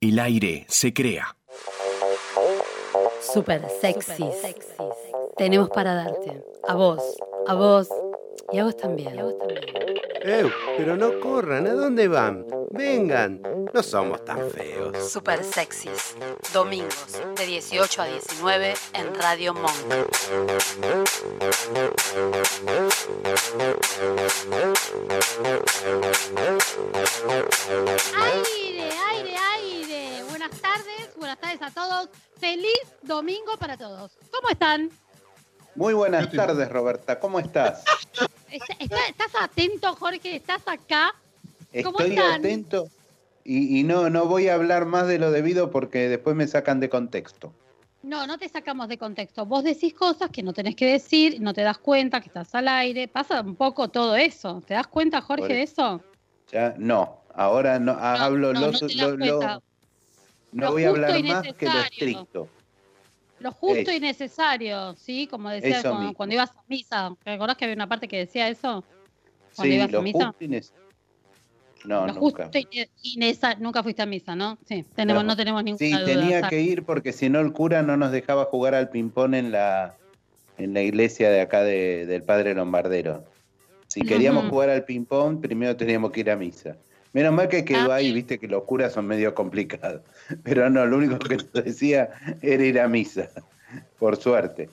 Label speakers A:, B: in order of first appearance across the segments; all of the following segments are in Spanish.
A: El aire se crea.
B: Super sexy. Tenemos para darte. A vos, a vos y a vos también.
C: ¡Eh! pero no corran, ¿a dónde van? Vengan, no somos tan feos.
B: Super sexys. Domingos de 18 a 19 en Radio Monk.
D: Aire, aire, buenas tardes a todos. Feliz domingo para todos. ¿Cómo están?
E: Muy buenas tardes, Roberta. ¿Cómo estás?
D: ¿Está- está- ¿Estás atento, Jorge? ¿Estás acá? ¿Cómo
E: Estoy
D: están?
E: atento y, y no, no voy a hablar más de lo debido porque después me sacan de contexto.
D: No, no te sacamos de contexto. Vos decís cosas que no tenés que decir, no te das cuenta que estás al aire. Pasa un poco todo eso. ¿Te das cuenta, Jorge,
E: Por
D: de eso?
E: Ya, no, ahora no, hablo
D: no,
E: lo,
D: no te das
E: lo-. No voy a hablar más que lo estricto.
D: Lo justo
E: Eso.
D: y necesario, ¿sí? Como decías
E: Eso
D: cuando, ibas a misa. ¿Te acordás que había una parte que decía eso? Cuando
E: Sí,
D: ibas a
E: lo
D: misa.
E: justo y No,
D: Lo
E: nunca.
D: justo y, ne- y nesa- Nunca fuiste a misa, ¿no? Sí, tenemos,
E: No.
D: no, tenemos ninguna
E: Sí,
D: duda.
E: tenía que ir porque si no el cura no nos dejaba jugar al ping-pong en la, en la iglesia de acá de- del padre Lombardero. Si queríamos jugar al ping-pong, primero teníamos que ir a misa. Menos mal que quedó
D: Ah,
E: ahí, viste que los curas son medio complicados. Pero no, lo único que nos decía era ir a misa, por suerte.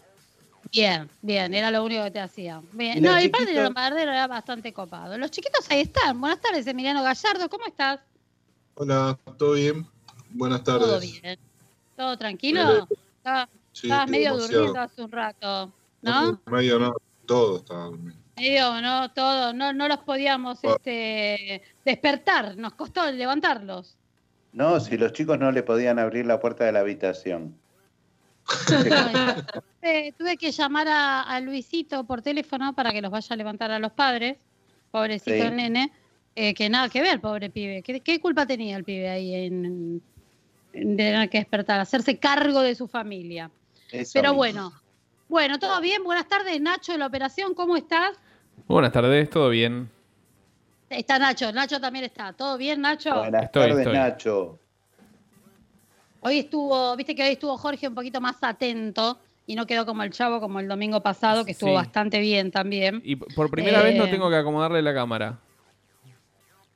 D: Bien, bien, era lo único que te hacía. Bien.
E: ¿Y
D: No, el padre? Lombardero era bastante copado. Los chiquitos ahí están. Buenas tardes, Emiliano Gallardo, ¿cómo estás?
F: Hola, ¿todo bien? Buenas tardes.
D: Todo bien. ¿Todo tranquilo?
F: Sí,
D: Estabas medio
F: demasiado.
D: durmiendo hace un rato, ¿no?
F: Medio no, todo estaba durmiendo.
D: Medio, ¿no? Todo, no, no los podíamos este, despertar, nos costó levantarlos.
E: No, si los chicos no le podían abrir la puerta de la habitación.
D: Eh, tuve que llamar a, a Luisito por teléfono para que los vaya a levantar a los padres. Pobrecito
E: Sí.
D: el nene. eh, que nada que ver, pobre pibe. ¿Qué, qué culpa tenía el pibe ahí en, en tener que despertar, hacerse cargo de su familia?
E: Eso
D: Pero
E: mismo.
D: bueno, bueno, todo bien. Buenas tardes, Nacho de la operación. ¿Cómo estás?
G: Buenas tardes, ¿todo bien?
D: Está Nacho, Nacho también está. ¿Todo bien, Nacho?
E: Buenas
G: Estoy,
E: tardes,
G: estoy.
E: Nacho.
D: Hoy estuvo, viste que hoy estuvo Jorge un poquito más atento y no quedó como el chavo como el domingo pasado, que estuvo
G: Sí.
D: bastante bien también.
G: Y por primera vez no
D: Eh,
G: tengo que acomodarle la cámara.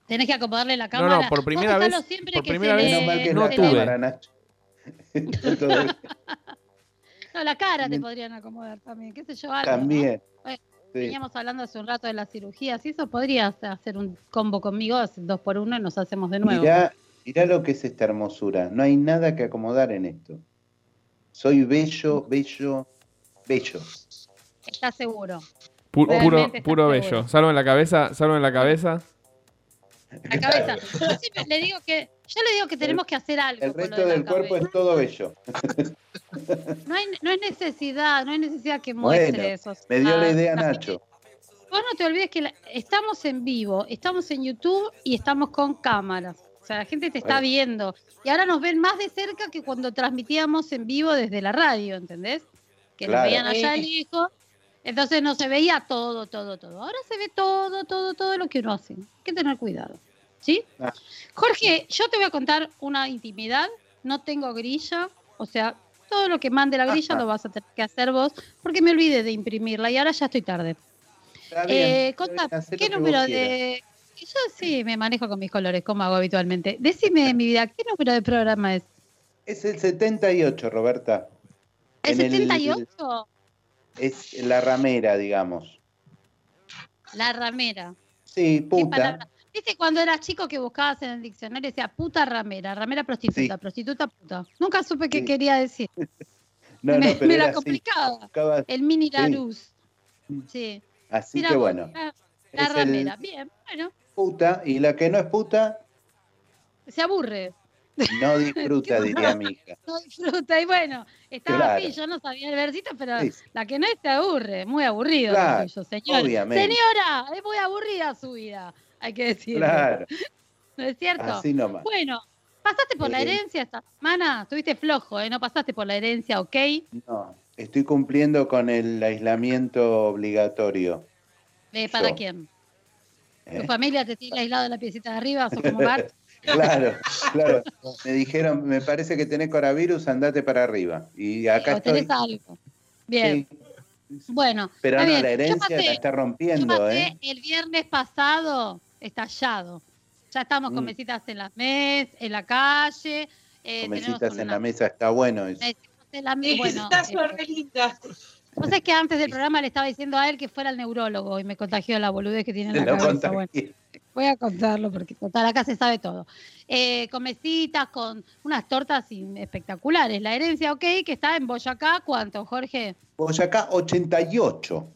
D: Tenés que acomodarle la
G: No,
D: cámara.
G: no, por
D: Vos
G: primera vez-
D: siempre
G: por
D: que
G: primera vez-
D: le-
E: Menos mal que
G: no
E: no
G: tuve.
E: cámara, Nacho.
D: No, la cara te podrían acomodar también, qué sé yo, algo, ¿no?
E: También.
D: Veníamos hablando hace un rato de las cirugías y eso podrías hacer un combo conmigo, dos por uno y nos hacemos de nuevo.
E: Mirá, mirá lo que es esta hermosura. No hay nada que acomodar en esto. Soy bello, bello, bello.
D: ¿Estás seguro?
G: Pu-
D: Realmente
G: puro
D: estás
G: puro
D: seguro.
G: bello. Salvo en la cabeza, salvo en la cabeza.
D: La cabeza. Yo siempre le digo que, yo le digo que tenemos que hacer algo.
E: El
D: con lo
E: resto del cuerpo
D: cabeza.
E: es todo bello.
D: No hay, no hay necesidad, no hay necesidad que muestre
E: Bueno,
D: eso.
E: Me dio la idea Nacho.
D: Vos no te olvides que la- estamos en vivo, estamos en YouTube y estamos con cámaras. O sea, la gente te está
E: Bueno.
D: viendo. Y ahora nos ven más de cerca que cuando transmitíamos en vivo desde la radio, ¿entendés? Que nos
E: Claro.
D: veían allá lejos. Entonces no se veía todo, todo, todo. Ahora se ve todo, todo, todo lo que uno hace. Hay que tener cuidado. ¿Sí?
E: Ah.
D: Jorge, yo te voy a contar una intimidad. No tengo grilla. O sea, todo lo que mande la grilla
E: Ajá.
D: lo vas a tener que hacer vos. Porque me olvidé de imprimirla y ahora ya estoy tarde.
E: Está bien,
D: Eh,
E: está
D: contame,
E: bien, hacé
D: ¿qué número de.? Yo sí me manejo con mis colores, como hago habitualmente. Decime, mi vida, ¿qué número de programa es?
E: Es el 78, Roberta.
D: ¿El
E: En el-
D: 78?
E: Es la ramera, digamos.
D: La ramera.
E: Sí,
D: ¿Qué
E: puta.
D: ¿Viste cuando eras chico que buscabas en el diccionario decía puta ramera, ramera prostituta,
E: Sí.
D: prostituta puta? Nunca supe qué
E: Sí.
D: quería decir.
E: No, no,
D: me,
E: pero
D: me
E: era
D: la El mini
E: Sí.
D: Larus. Sí.
E: Así que bueno,
D: La, la
E: el-
D: ramera. Bien, bueno,
E: puta, y la que no es puta,
D: se aburre.
E: no disfruta, diría mi hija.
D: no disfruta. Y bueno, estaba
E: Claro.
D: así, yo no sabía el versito, pero
E: Sí.
D: la que no es te aburre, muy aburrido
E: Claro,
D: señor.
E: obviamente.
D: Señora, es muy aburrida su vida, hay que decirlo.
E: Claro,
D: ¿No es cierto?
E: así nomás.
D: Bueno, ¿pasaste por la
E: Eh.
D: herencia esta semana? Estuviste flojo, ¿eh? No pasaste por la herencia, ¿ok?
E: No, estoy cumpliendo con el aislamiento obligatorio.
D: Eh, ¿Para
E: Yo.
D: quién?
E: ¿eh?
D: ¿Tu familia te tiene aislado en la piecita de arriba? ¿Sos como Bart?
E: Claro, claro. Me dijeron, me parece que tenés coronavirus, andate para arriba. Y acá estoy.
D: tenés algo. Bien,
E: Sí,
D: bueno.
E: Pero no,
D: bien.
E: la herencia
D: pasé-
E: la está
D: yo
E: rompiendo,
D: pasé
E: ¿eh?
D: el viernes pasado estallado. Ya estamos con
E: Mm.
D: mesitas en las mesas, en la calle. Eh,
E: Con mesitas en
D: una-
E: la mesa está bueno eso.
D: en la bueno,
A: lindas.
D: vos sabés que antes del programa le estaba diciendo a él que fuera al neurólogo y me contagió la boludez que tiene en la cabeza. Bueno, voy a contarlo porque total, acá se sabe todo. Eh, con mesitas, con unas tortas espectaculares. La herencia, ok, que está en Boyacá, ¿cuánto, Jorge?
E: Boyacá 88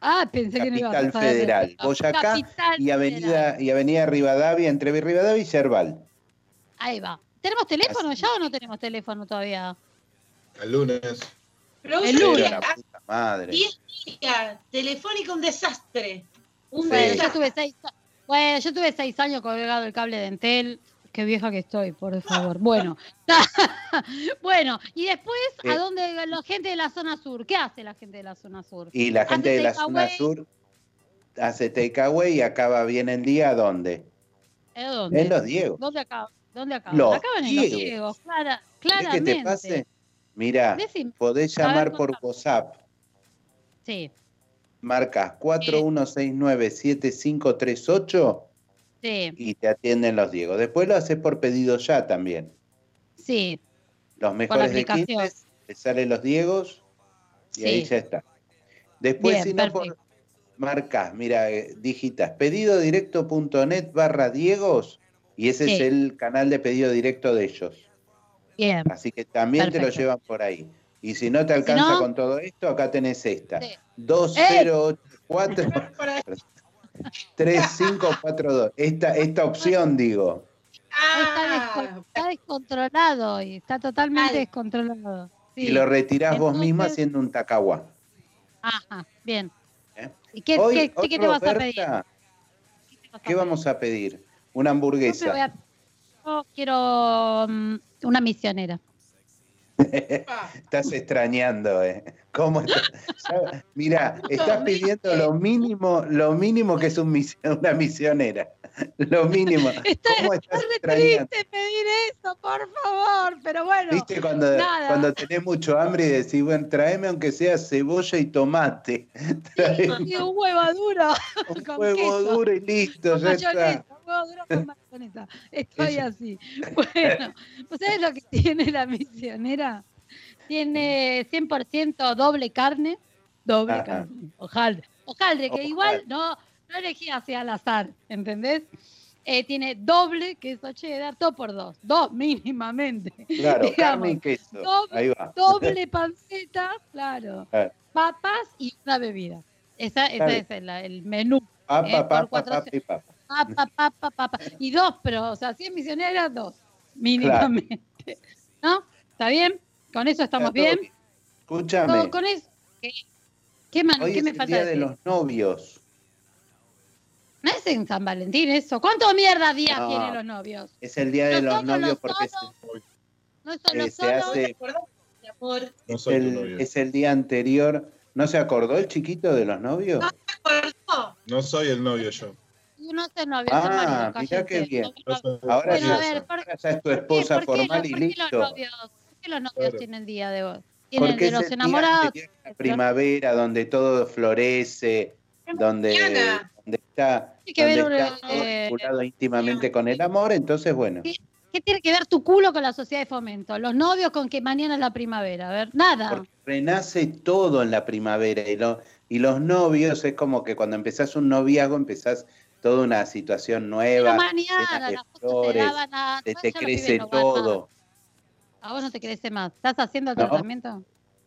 D: Ah, pensé que no iba a
E: Capital
D: pasar de-
E: Federal. Boyacá
D: Capital
E: y
D: Federal.
E: Avenida, y Avenida Rivadavia, entre Rivadavia y Cerval.
D: Ahí va. ¿Tenemos teléfono
E: Así.
D: ya o no tenemos teléfono todavía?
F: El lunes.
A: Pero
D: El lunes.
E: la puta madre.
A: Diez días, telefónica un desastre. Un
E: Sí.
D: Bueno, yo
A: desastre.
D: tuve seis, bueno, yo tuve seis años colgado el cable de Entel. Qué vieja que estoy, por favor. Bueno, bueno, y después, ¿a
E: Eh.
D: dónde la gente de la zona sur? ¿Qué hace la gente de la zona sur?
E: Y la gente de la zona sur hace takeaway y acaba bien el día, ¿dónde?
D: ¿Eh, ¿Dónde?
E: En los Diegos.
D: ¿Dónde acaba? ¿Dónde acaba?
E: Los
D: Acaban en los
E: Diegos.
D: Clara,
E: ¿Querés que
D: claramente.
E: te pase? Mira,
D: Decime.
E: podés
D: A ver,
E: llamar por. WhatsApp.
D: Sí,
E: Marcas 4169-7538
D: sí,
E: y te atienden los Diegos. Después lo haces por pedido ya también.
D: sí,
E: Los mejores de
D: aplicación.
E: Quilmes, te salen los Diegos y
D: Sí.
E: ahí ya está. Después,
D: Bien,
E: si no, por, marcas, mira, eh, digitas pedidodirecto.net barra Diegos y ese es el canal de pedido directo de ellos.
D: bien.
E: Así que también te lo llevan por ahí. Y si no te alcanza
D: no-
E: con todo esto, acá tenés esta.
D: Sí.
E: 2084
A: Por ahí.
E: 3542. Esta, esta opción, digo.
D: Está,
A: Ah,
D: está descontrolado y está totalmente descontrolado. Sí.
E: Y lo retirás vos misma haciendo un tacahuá.
D: Ajá, bien.
E: ¿Eh?
D: ¿Y qué,
E: Hoy,
D: qué- qué- qué te vas a pedir? ¿Qué, te vas a
E: ¿Qué vamos a pedir? Una?
D: Yo,
E: hamburguesa.
D: a- yo quiero mm, una misionera.
E: Estás extrañando, ¿eh? ¿Cómo estás? Mira, estás pidiendo lo mínimo, lo mínimo que es un una misionera. Lo mínimo.
D: Está,
E: ¿Cómo
D: está
E: estás
D: re triste pedir eso, por favor, pero bueno.
E: ¿Viste cuando,
D: nada.
E: cuando tenés mucho hambre y decís, bueno, tráeme aunque sea cebolla y tomate? Traeme
D: un huevo duro
E: un
D: con
E: huevo
D: queso.
E: duro y listo,
D: con
E: ya está.
D: mayonesa, un huevo duro con mayonesa. Estoy así. Bueno, ¿vos sabés lo que tiene la misionera? Tiene 100% doble carne, doble
E: Ajá.
D: carne, hojaldre. Hojaldre, que igual no, no elegí hacia al azar, ¿entendés? Eh, tiene doble queso cheddar, dos por dos, dos mínimamente.
E: Claro,
D: Digamos,
E: carne y queso.
D: doble-
E: Ahí va.
D: Doble panceta, claro.
E: Claro.
D: Papas y una bebida. Esa, esa
E: bien.
D: es el, el menú. eh,
E: Papa,
D: por
E: papa, papa y papa.
D: Papa, papa, papa. Y dos, pero, o sea, 100 misioneras, dos, mínimamente. ¿No? ¿Está bien? ¿Con eso estamos
E: todo
D: bien?
E: Escúchame,
D: Con, con eso. ¿Qué, qué, man-
E: hoy
D: qué
E: es
D: me
E: el
D: falta
E: día de los novios.
D: No es en San Valentín eso. ¿Cuántos mierda días
E: No.
D: tienen los novios?
E: Es el día de
D: No
E: los novios
D: los
E: porque es,
D: solos. No solo
E: Eh, se
D: solo.
E: hace-.
F: No
E: es
F: soy
E: el, es el día anterior. ¿No se acordó el chiquito de los novios?
A: No. ¿Te acordás?
F: No soy el novio yo.
D: Es el novio,
E: Ah,
D: marido,
E: mirá qué bien.
D: No,
F: No
D: no,
F: soy-
E: Ahora
D: Bueno, ver, ¿por-
E: ahora ya es tu
D: ¿Por qué-
E: esposa
D: por qué
E: formal
D: los-
E: y
D: por qué
E: listo.
D: los novios, por qué los novios
F: Claro.
D: tienen día de hoy? Tienen
E: Porque
D: de los enamorados.
E: la primavera, donde todo florece, donde está,
D: que ver un,
E: está
D: eh,
E: vinculado íntimamente con el amor, entonces bueno.
D: ¿Qué tiene que ver tu culo con la sociedad de fomento? Los novios con que mañana es la primavera. A ver, nada.
E: Porque renace todo en la primavera y, lo- y los novios es como que cuando empezás un noviazgo empezás toda una situación
D: Pero
E: nueva,
D: mañana las te
E: flores,
D: daban a...
E: se
D: ya
E: te
D: los
E: crece
D: no
E: todo.
D: A vos no te crece más. ¿Estás haciendo el
E: No.
D: tratamiento?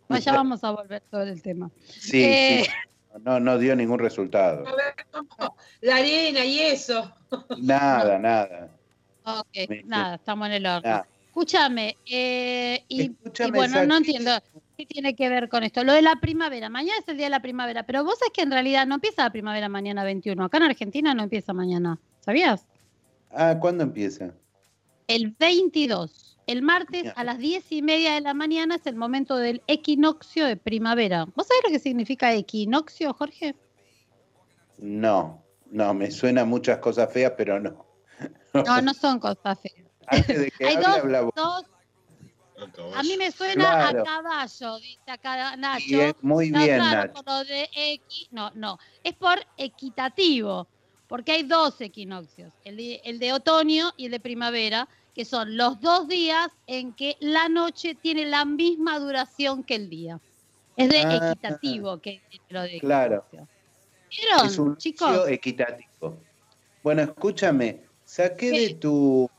D: Pues ya vamos a volver sobre el tema.
E: Sí,
D: Eh,
E: sí, no, no dio ningún resultado.
A: A ver, ¿cómo? La arena y eso.
E: Nada, nada.
D: Ok,
E: Me-
D: nada, estamos en el horno.
E: nada.
D: Escúchame, eh, y, bueno, no entiendo qué tiene que ver con esto. Lo de la primavera, mañana es el día de la primavera, pero vos sabés que en realidad no empieza la primavera mañana 21. Acá en Argentina no empieza mañana, ¿sabías?
E: Ah, ¿cuándo empieza?
D: El 22. El martes a las 10 y media de la mañana es el momento del equinoccio de primavera. ¿Vos sabés lo que significa equinoccio, Jorge?
E: No, no, me suena muchas cosas feas, pero no.
D: No, no son cosas feas.
E: Antes de que
D: Hay
E: hable,
D: dos,
E: habla vos.
D: dos-
F: A
D: mí me suena
E: Claro.
D: a caballo, dice acá Nacho.
E: Muy
D: No,
E: bien,
D: claro,
E: Nacho.
D: lo de equi, no, no, es por equitativo, porque hay dos equinoccios, el de, el de otoño y el de primavera, que son los dos días en que la noche tiene la misma duración que el día. Es de
E: Ah.
D: equitativo que es lo de
E: Claro.
D: ¿Vieron,
E: Es un
D: chicos?
E: equitativo. Bueno, escúchame, saqué
D: ¿Qué?
E: de tu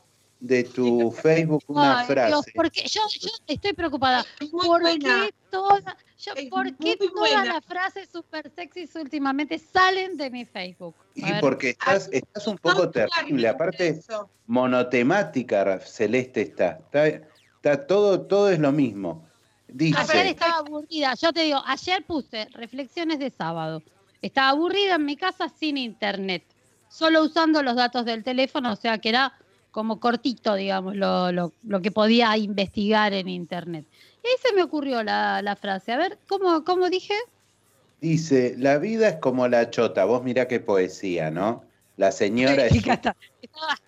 E: de tu Facebook una
D: Ay,
E: frase.
D: Dios, porque yo, yo estoy preocupada.
A: Es muy
D: ¿Por
A: buena.
D: qué, toda- yo-
A: Es
D: ¿por qué todas las frases super sexys últimamente salen de mi Facebook? A
E: Y
D: ver.
E: porque estás, estás un poco terrible, aparte
A: Eso.
E: monotemática, Celeste está. Está, está todo, todo es lo mismo.
D: Ayer
E: Dice,
D: estaba aburrida. Yo te digo, ayer puse reflexiones de sábado. Estaba aburrida en mi casa sin internet, solo usando los datos del teléfono, o sea que era como cortito, digamos, lo, lo- lo que podía investigar en internet. Y ahí se me ocurrió la, la frase. A ver, ¿cómo, cómo dije?
E: dice, la vida es como la chota. Vos mirá qué poesía, ¿no? La señora es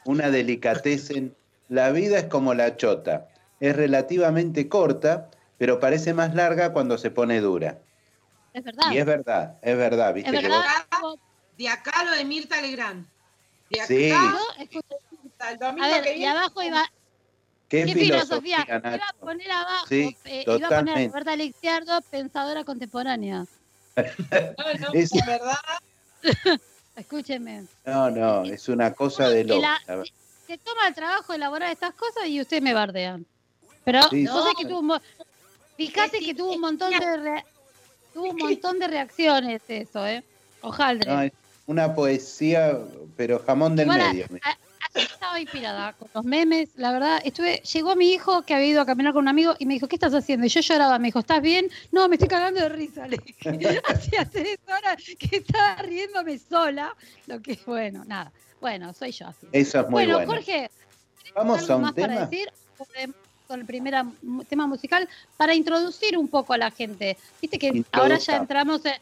E: una delicatessen. La vida es como la chota. Es relativamente corta, pero parece más larga cuando se pone dura.
D: Es verdad.
E: Y es verdad, es verdad, viste
D: Es
E: que
D: verdad.
E: vos-
A: De acá lo de Mirta Legrand. De acá
E: Sí.
A: El domingo
D: a
A: que
D: ver, y abajo iba,
E: qué,
D: qué
E: filosofía,
D: filosofía. Iba a poner abajo,
E: Sí,
D: eh, iba a poner a. Roberta Lexiardo, pensadora contemporánea.
A: No, no,
E: Es-
A: verdad.
D: Escúcheme.
E: No, no, es una cosa de
D: Que
E: loco.
D: se toma el trabajo de elaborar estas cosas y usted me bardean. Pero
E: Sí,
D: vos sabés
A: sí.
D: que tuvo un mo- fíjate que tuvo un montón de rea- tuvo un montón de reacciones eso, ¿eh? Ojaldre.
E: No, una poesía, pero jamón del medio.
D: a- estaba inspirada con los memes, la verdad, estuve, llegó mi hijo que había ido a caminar con un amigo y me dijo, ¿qué estás haciendo? Y yo lloraba, me dijo, ¿estás bien? No, me estoy cagando de risa, le dije. Hacía tres horas que estaba riéndome sola, lo que bueno, nada. Bueno, soy yo así.
E: Eso es muy
D: bueno,
E: bueno.
D: Jorge,
E: Vamos
D: algo
E: a un
D: más para
E: tema.
D: decir Podemos con el primer tema musical para introducir un poco a la gente. Viste que ahora ya entramos en,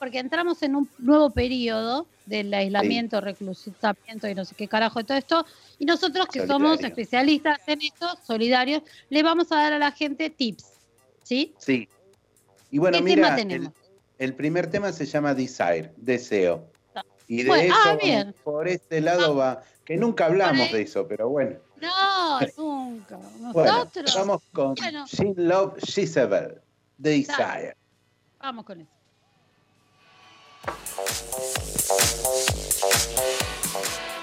D: porque entramos en un nuevo periodo del aislamiento, reclusamiento y no sé qué carajo de todo esto. Y nosotros que somos especialistas en esto, solidarios, le vamos a dar a la gente tips. ¿Sí?
E: Sí. Y bueno,
D: ¿Qué
E: mira,
D: tema tenemos?
E: el primer tema se llama Desire, deseo. Y de
D: Bueno,
E: eso,
D: ah, bien.
E: por este lado va, que nunca hablamos de eso, pero bueno.
D: No, nunca.
E: Bueno,
D: Nosotros
E: vamos con
D: Bueno.
E: Jean Love Jezebel, Desire.
D: vamos con eso.
H: Thank you.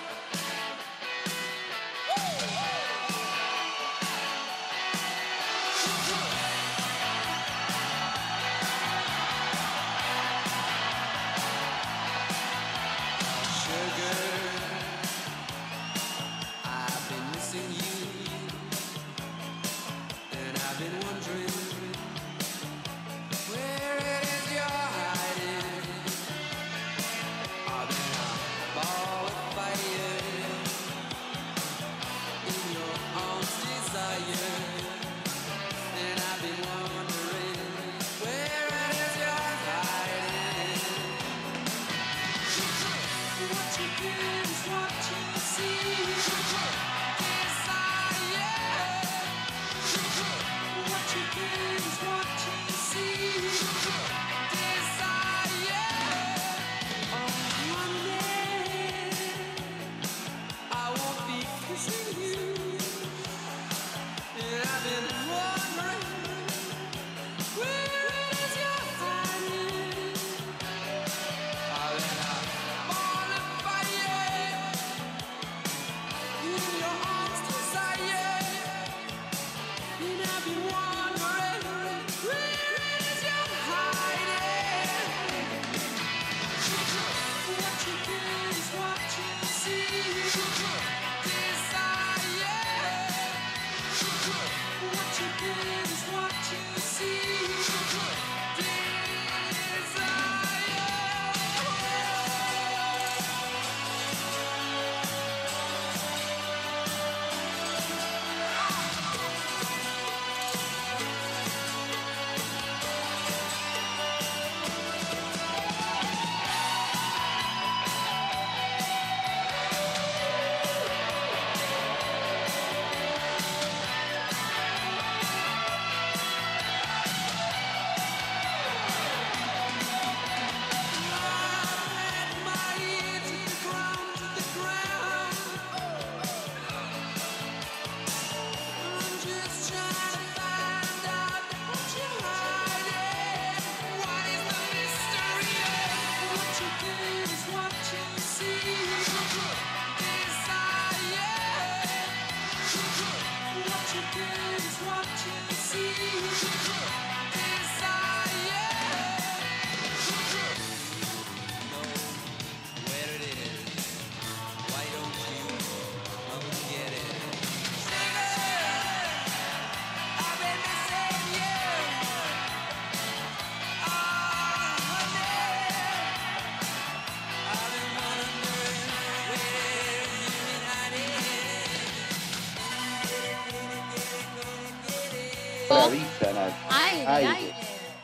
D: Aire,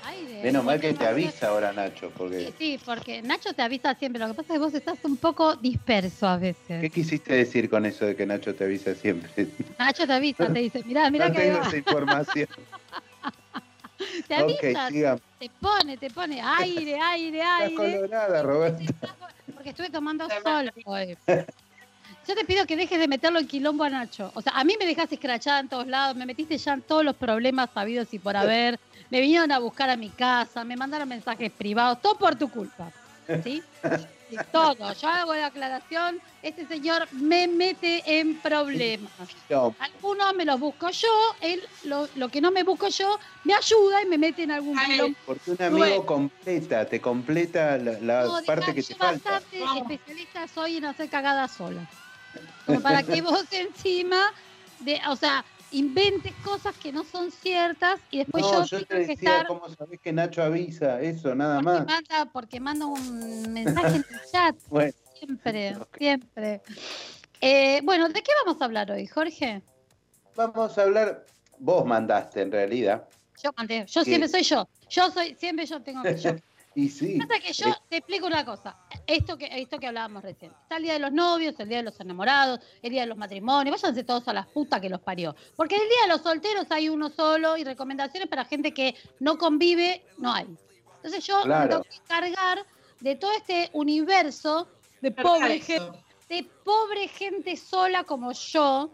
E: Aire. Menos mal que te avisa ahora, Nacho, porque
D: sí, porque Nacho te avisa siempre. Lo que pasa es que vos estás un poco disperso a veces.
E: ¿qué quisiste decir con eso de que Nacho te avisa siempre?
D: Nacho te avisa, te dice, mirá, mirá
E: no
D: que
E: tengo esa información.
D: Te avisa,
E: ok, sigamos.
D: te pone, te pone aire, aire,
E: Estás
D: aire.
E: colorada, Roberta.
D: Porque estuve tomando sol hoy. Yo te pido que dejes de meterlo en quilombo a Nacho. O sea, a mí me dejaste escrachada en todos lados, me metiste ya en todos los problemas sabidos y por haber. Me vinieron a buscar a mi casa, me mandaron mensajes privados, todo por tu culpa. ¿Sí? Todo. Yo hago la aclaración, este señor me mete en problemas.
E: No,
D: Algunos me los busco yo, él lo, lo que no me busco yo me ayuda y me mete en algún quilombo.
E: porque un amigo completa, te completa la, la
D: No,
E: parte que
D: yo
E: te falta.
D: bastante
A: Vamos.
D: especialista soy en hacer cagadas sola. Como para que vos encima, de, o sea, inventes cosas que no son ciertas y después
E: No,
D: yo,
E: yo te
D: tengo que
E: decía,
D: estar
E: ¿cómo sabés que Nacho avisa? Eso, nada
D: porque
E: más.
D: manda, porque manda un mensaje en el chat,
E: Bueno,
D: siempre, siempre. Eh, bueno, ¿de qué vamos a hablar hoy, Jorge?
E: vamos a hablar, vos mandaste en realidad,
D: Yo mandé, yo siempre soy yo. Yo soy, siempre yo tengo que yo.
E: Y sí,
D: Pasa que yo
E: Eh,
D: te explico una cosa. Esto que, esto que hablábamos recién. Está el día de los novios, el día de los enamorados, el día de los matrimonios. Váyanse todos a las putas que los parió. Porque el día de los solteros hay uno solo y recomendaciones para gente que no convive, no hay. Entonces yo me tengo que cargar de todo este universo de pobre gente, de pobre gente sola como yo.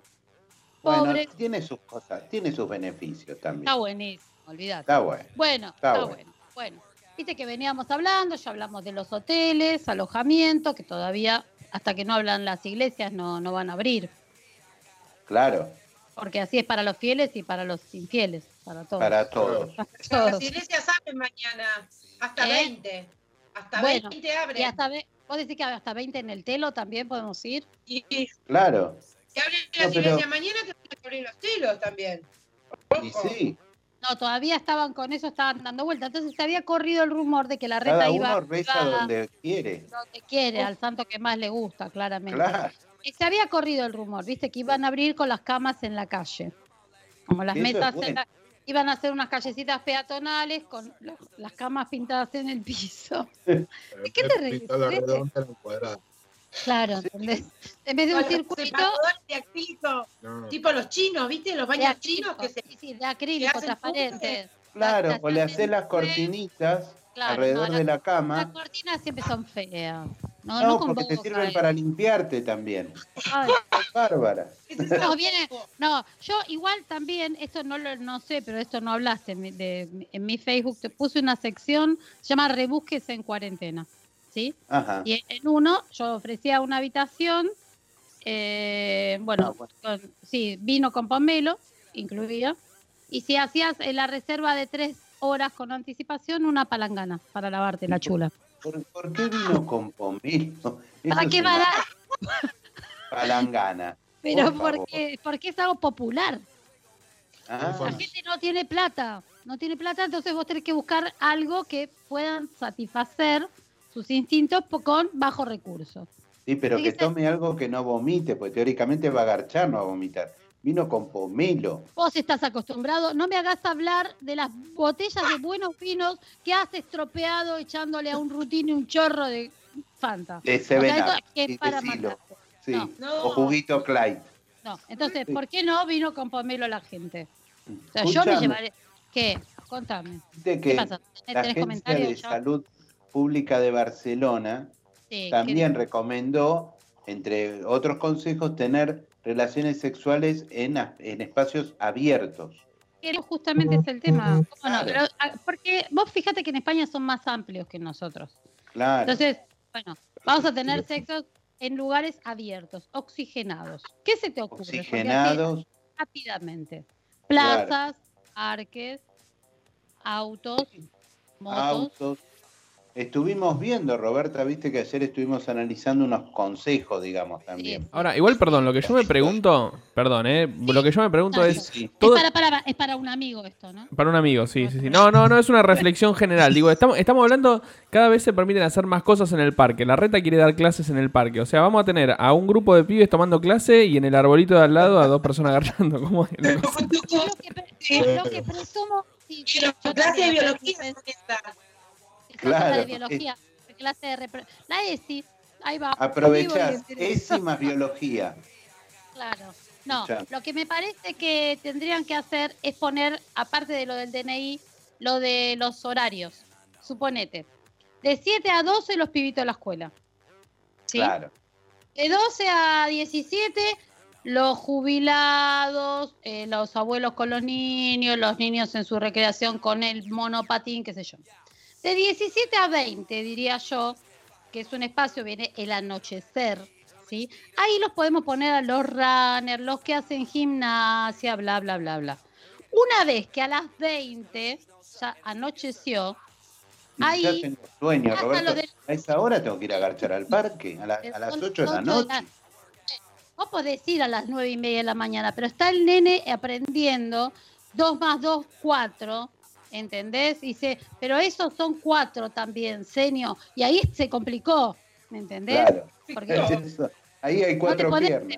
E: bueno,
D: Pobre.
E: tiene sus cosas, tiene sus beneficios también.
D: Está buenísimo, olvídate.
E: Está bueno.
D: Bueno,
E: Está
D: está,
E: bueno.
D: bueno. Bueno, viste que veníamos hablando, ya hablamos de los hoteles, alojamiento, que todavía, hasta que no hablan las iglesias, no, no van a abrir.
E: Claro,
D: Porque así es para los fieles y para los infieles, para todos.
E: para todos.
D: Para
A: Las iglesias abren mañana. Hasta
D: ¿Eh?
A: 20. Hasta
D: Bueno,
A: 20 abren.
D: Y hasta, ve- vos decís que hasta 20 en el telo también podemos ir.
A: Y,
E: Claro,
A: que abren
E: No,
A: las
E: pero-
A: iglesias mañana que van a abrir los telos también.
E: y sí,
D: No, todavía estaban con eso, estaban dando vuelta. Entonces se había corrido el rumor de que la reta
E: cada
D: iba,
E: uno reza
D: iba
E: donde quiere.
D: donde quiere, al santo que más le gusta, claramente.
E: Claro,
D: Y se había corrido el rumor, viste, que iban a abrir con las camas en la calle. Como las
E: Eso
D: en la- iban a hacer unas callecitas peatonales con lo- las camas pintadas en el piso.
F: ¿De
D: qué te reís? Claro. En vez de un circuito,
A: separadores de acrílico,
F: No,
A: tipo los chinos, ¿viste? Los baños
D: acrílico,
A: chinos que se
D: sí, sí, de acrílico, transparente.
E: claro,
D: Las-
E: o le
D: las
E: haces las cortinitas
D: Claro,
E: alrededor
D: no,
E: de la
D: Las
E: cama.
D: cortinas siempre son feas. No,
E: No,
D: no,
E: porque te sirven
D: eh.
E: para limpiarte también.
D: Ay,
E: Bárbara.
D: No, viene, no, yo igual también, esto no lo no sé, pero esto no hablaste en mi, de- en mi Facebook, te puse una sección, se llama Rebusques en cuarentena, ¿sí?
E: Ajá.
D: Y en uno yo ofrecía una habitación, eh, bueno, con- sí, vino con pomelo, incluida, y si hacías eh, la reserva de tres horas con anticipación, una palangana para lavarte la chula.
E: ¿Por, por qué vino con pomelo?
D: ¿Para qué va a
E: una
D: dar?
E: palangana.
D: Pero
E: Por
D: porque, porque es algo popular.
E: Ah,
D: La gente no tiene plata, no tiene plata, entonces vos tenés que buscar algo que puedan satisfacer sus instintos con bajo recurso.
E: sí, pero que tome algo que no vomite, pues teóricamente va a garchar, no va a vomitar. Vino con pomelo.
D: Vos estás acostumbrado, no me hagas hablar de las botellas de buenos vinos que has estropeado echándole a un rutino un chorro de Fanta.
E: De
D: O sea,
E: Seven
D: es para.
E: Sí.
D: No.
A: No.
E: O juguito Clyde.
D: No, entonces. ¿por qué no vino con pomelo la gente? O sea, yo me llevaré... ¿Qué? Contame.
E: viste
D: ¿Qué?
E: La
D: ¿Tenés
E: Agencia
D: comentarios
E: de? Salud Pública de Barcelona
D: Sí, ¿qué
E: también recomendó, entre otros consejos, tener relaciones sexuales en, en espacios abiertos.
D: No, justamente es el tema. ¿Cómo no?
E: Claro.
D: Pero, ah, porque vos fíjate que en España son más amplios que nosotros.
E: Claro.
D: Entonces, bueno, vamos a tener sexo en lugares abiertos, oxigenados. ¿Qué se te ocurre?
E: Oxigenados.
D: rápidamente. plazas, parques, autos, motos.
E: autos. Estuvimos viendo, Roberta, viste que ayer estuvimos analizando unos consejos, digamos, también.
G: Ahora, igual, perdón, lo que yo me pregunto, perdón, ¿eh? Lo que yo me pregunto
D: Sí,
G: es,
E: sí.
G: todo-
D: Es, para, para- es para un amigo esto, ¿no?
G: Para un amigo, sí, sí, sí. No, no, no es una reflexión general. Digo, estamos, estamos hablando, cada vez se permiten hacer más cosas en el parque. La reta quiere dar clases en el parque. O sea, vamos a tener a un grupo de pibes tomando clase y en el arbolito de al lado a dos personas agarrando. ¿Cómo es
D: lo que, pre- lo que presumo. sí,
A: Pero clase de biología
D: la de
E: Claro,
D: biología, clase de repro- La ESI, ahí va.
E: Aprovechás ESI más biología.
D: Claro. No, lo que me parece que tendrían que hacer es poner, aparte de lo del DNI, lo de los horarios. Suponete, de 7 a 12 los pibitos de la escuela. ¿Sí?
E: Claro.
D: De 12 a 17 los jubilados, eh, los abuelos con los niños, los niños en su recreación con el monopatín, qué sé yo. De 17 a 20, diría yo, que es un espacio, viene el anochecer, ¿sí? Ahí los podemos poner a los runners, los que hacen gimnasia, bla, bla, bla, bla. Una vez que a las 20 ya anocheció, Ahí,
E: ya sueño, Roberto. A esa hora tengo que ir a garchar al parque, a, la- a las
D: Son
E: 8 de la noche.
D: Vos podés ir a las nueve y media de la mañana, pero está el nene aprendiendo 2 más 2, 4, ¿entendés? Y dice, pero esos son cuatro también, senio. Y ahí se complicó, ¿me entendés?
E: Claro.
D: Porque.
E: Ahí hay cuatro
D: podés-
E: piernas.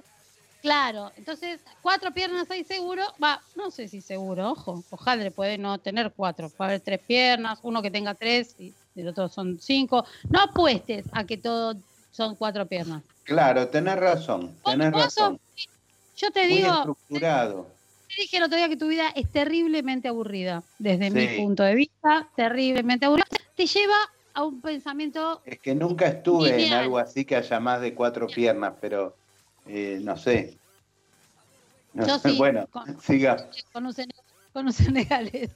D: Claro, entonces cuatro piernas ahí seguro, va, no sé si seguro, ojo, ojalá puede no tener cuatro, puede haber tres piernas, uno que tenga tres y el otro son cinco. No apuestes a que todo son cuatro piernas.
E: Claro, tenés razón, tenés razón.
D: sos- yo te
E: Muy
D: digo,
E: estructurado.
D: Te dije el otro día que tu vida es terriblemente aburrida, desde mi punto de vista, terriblemente aburrida. Te lleva a un pensamiento,
E: Es que nunca estuve en algo así que haya más de cuatro piernas, pero eh, no sé. No
D: Yo
E: sé,
D: sí,
E: bueno,
D: con-
E: siga,
D: con un, con un senegalés.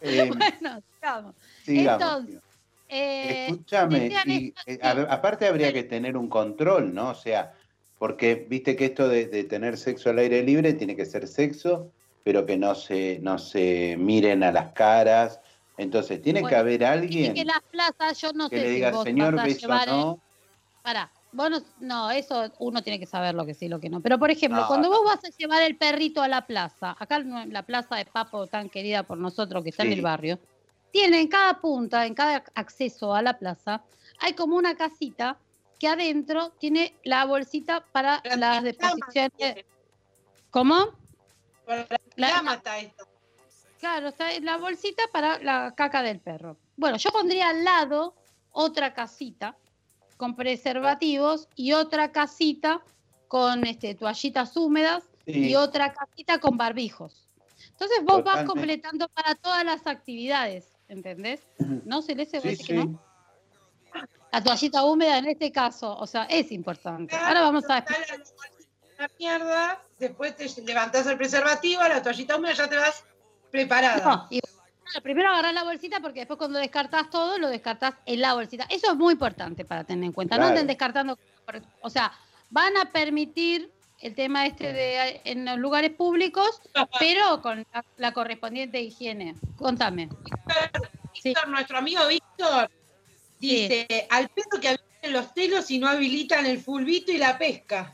E: eh,
D: bueno, sigamos.
E: sigamos.
D: entonces, Eh,
E: Escúchame, y, a- aparte habría que tener un control, ¿no? O sea, porque viste que esto de, de tener sexo al aire libre tiene que ser sexo, pero que no se, no se miren a las caras. Entonces, tiene que haber
D: Y
E: alguien
D: que las plazas, yo no
E: que
D: sé
E: le
D: si
E: diga,
D: vos
E: señor,
D: vas a
E: beso
D: llevar el-
E: no.
D: Pará, vos no, no, eso uno tiene que saber lo que sí, lo que no. Pero, por ejemplo,
E: No,
D: cuando vos vas a llevar el perrito a la plaza, acá en la plaza de Papo, tan querida por nosotros, que está en el barrio, tiene en cada punta, en cada acceso a la plaza, hay como una casita que adentro tiene la bolsita para
A: La
D: las deposiciones.
A: tiene.
D: ¿Cómo?
A: Para la está esto.
D: Claro, está en la bolsita para la caca del perro. Bueno, yo pondría al lado otra casita con preservativos y otra casita con este, toallitas húmedas
E: Sí.
D: y otra casita con barbijos. Entonces vos vas completando para todas las actividades, ¿entendés? ¿No, Celeste? ¿Vos
E: Sí,
D: que
E: sí.
D: no? La toallita húmeda en este caso, o sea, es importante. Ahora vamos a...
A: La- mierda, después te levantás el preservativo, la toallita húmeda, ya te vas preparada.
D: No, y- bueno, primero agarrás la bolsita porque después cuando descartás todo, lo descartás en la bolsita. Eso es muy importante para tener en cuenta. No anden descartando. O sea, van a permitir el tema este de en los lugares públicos, pero con la, la correspondiente higiene. Contame. Sí.
A: Víctor, nuestro amigo Víctor, dice, al pedo que habiliten los telos y no habilitan el fulbito y la pesca.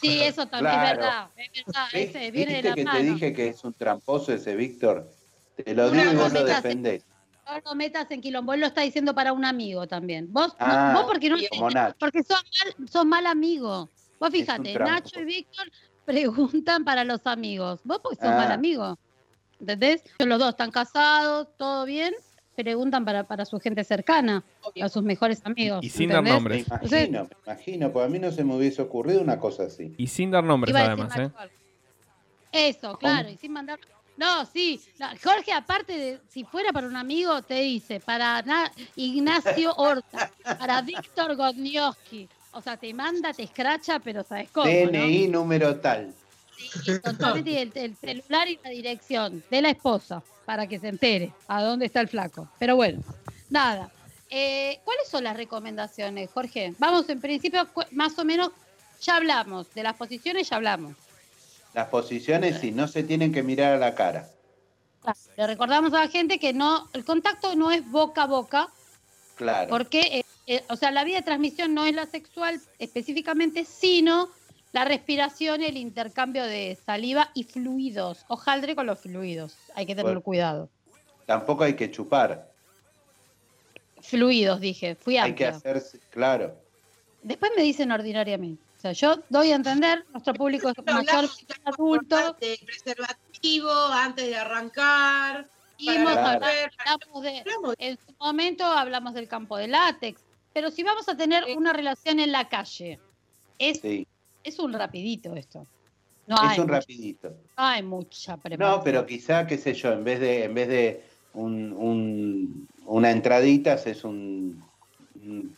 D: Sí, eso también
E: Claro.
D: es verdad. Es verdad.
E: ¿Ves-
D: Ese viene de
E: ¿Viste
D: la
E: que
D: mano.
E: te dije que es un tramposo ese Víctor? Te lo digo y vos lo defendés.
D: No lo metas en quilombo. Él lo está diciendo para un amigo también. Vos, no-
E: Ah,
D: vos porque no
E: como Nacho.
D: porque sos mal, sos mal amigo. Vos fíjate. Nacho y Víctor preguntan para los amigos. Vos porque sos
E: Ah.
D: mal amigo. ¿Entendés? Los dos están casados, todo bien, preguntan para, para su gente cercana, a sus mejores amigos.
G: Y sin dar nombres.
E: Me imagino, me imagino, porque a mí no se me hubiese ocurrido una cosa así.
G: Y sin dar nombres,
D: Iba
G: además, ¿eh?
D: Eso, claro, y sin mandar. No, sí. no, Jorge, aparte de si fuera para un amigo, te dice para Na- Ignacio Horta, para Víctor Godnioski. O sea, te manda, te escracha, pero sabes cómo. ¿no?
E: DNI número tal.
D: Y totalmente el, el celular y la dirección de la esposa para que se entere a dónde está el flaco. Pero bueno, nada. Eh, ¿Cuáles son las recomendaciones, Jorge? Vamos, en principio, más o menos, ya hablamos. De las posiciones ya hablamos.
E: Las posiciones sí, no se tienen que mirar a la cara.
D: Le recordamos a la gente que no, el contacto no es boca a boca,
E: Claro.
D: porque, eh, eh, o sea, la vía de transmisión no es la sexual específicamente, sino la respiración, el intercambio de saliva y fluidos. Hojaldre con los fluidos, hay que tener
E: Bueno.
D: cuidado.
E: Tampoco hay que chupar.
D: Fluidos, dije, fui
E: Hay que hacerse, claro.
D: Después me dicen ordinariamente. O sea, yo doy a entender, nuestro público es mayor, adulto,
A: de preservativo antes de arrancar.
D: y hemos
E: Claro.
D: hablado- de- en su momento hablamos del campo de látex, pero si vamos a tener una relación en la calle, es,
E: Sí.
D: Es un rapidito esto. No
E: es
D: hay,
E: un
D: mucha,
E: rapidito.
D: no hay mucha preparación.
E: No, pero quizá, qué sé yo, en vez de, en vez de un, un- una entradita, haces un, un-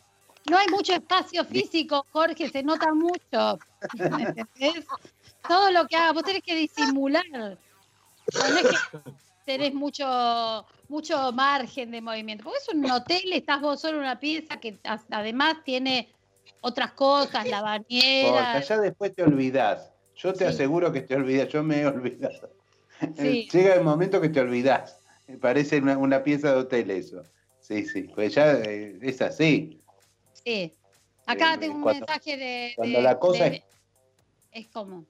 D: No hay mucho espacio físico, Jorge, se nota mucho. ¿Entendés? Todo lo que hagas, vos tenés que disimular. No es que tenés mucho, mucho margen de movimiento. Porque es un hotel, estás vos solo en una pieza que además tiene otras cosas, la bañera.
E: ya después te olvidás. Yo te
D: Sí.
E: aseguro que te olvidas, yo me he olvidado.
D: Sí.
E: Llega el momento que te olvidás. Parece una, una pieza de hotel eso. Sí, sí, pues ya eh, es así.
D: Sí. Acá
E: Eh,
D: tengo un
E: cuando-
D: mensaje de.
E: cuando
D: de-
E: la cosa
D: de-
E: es-
D: es como.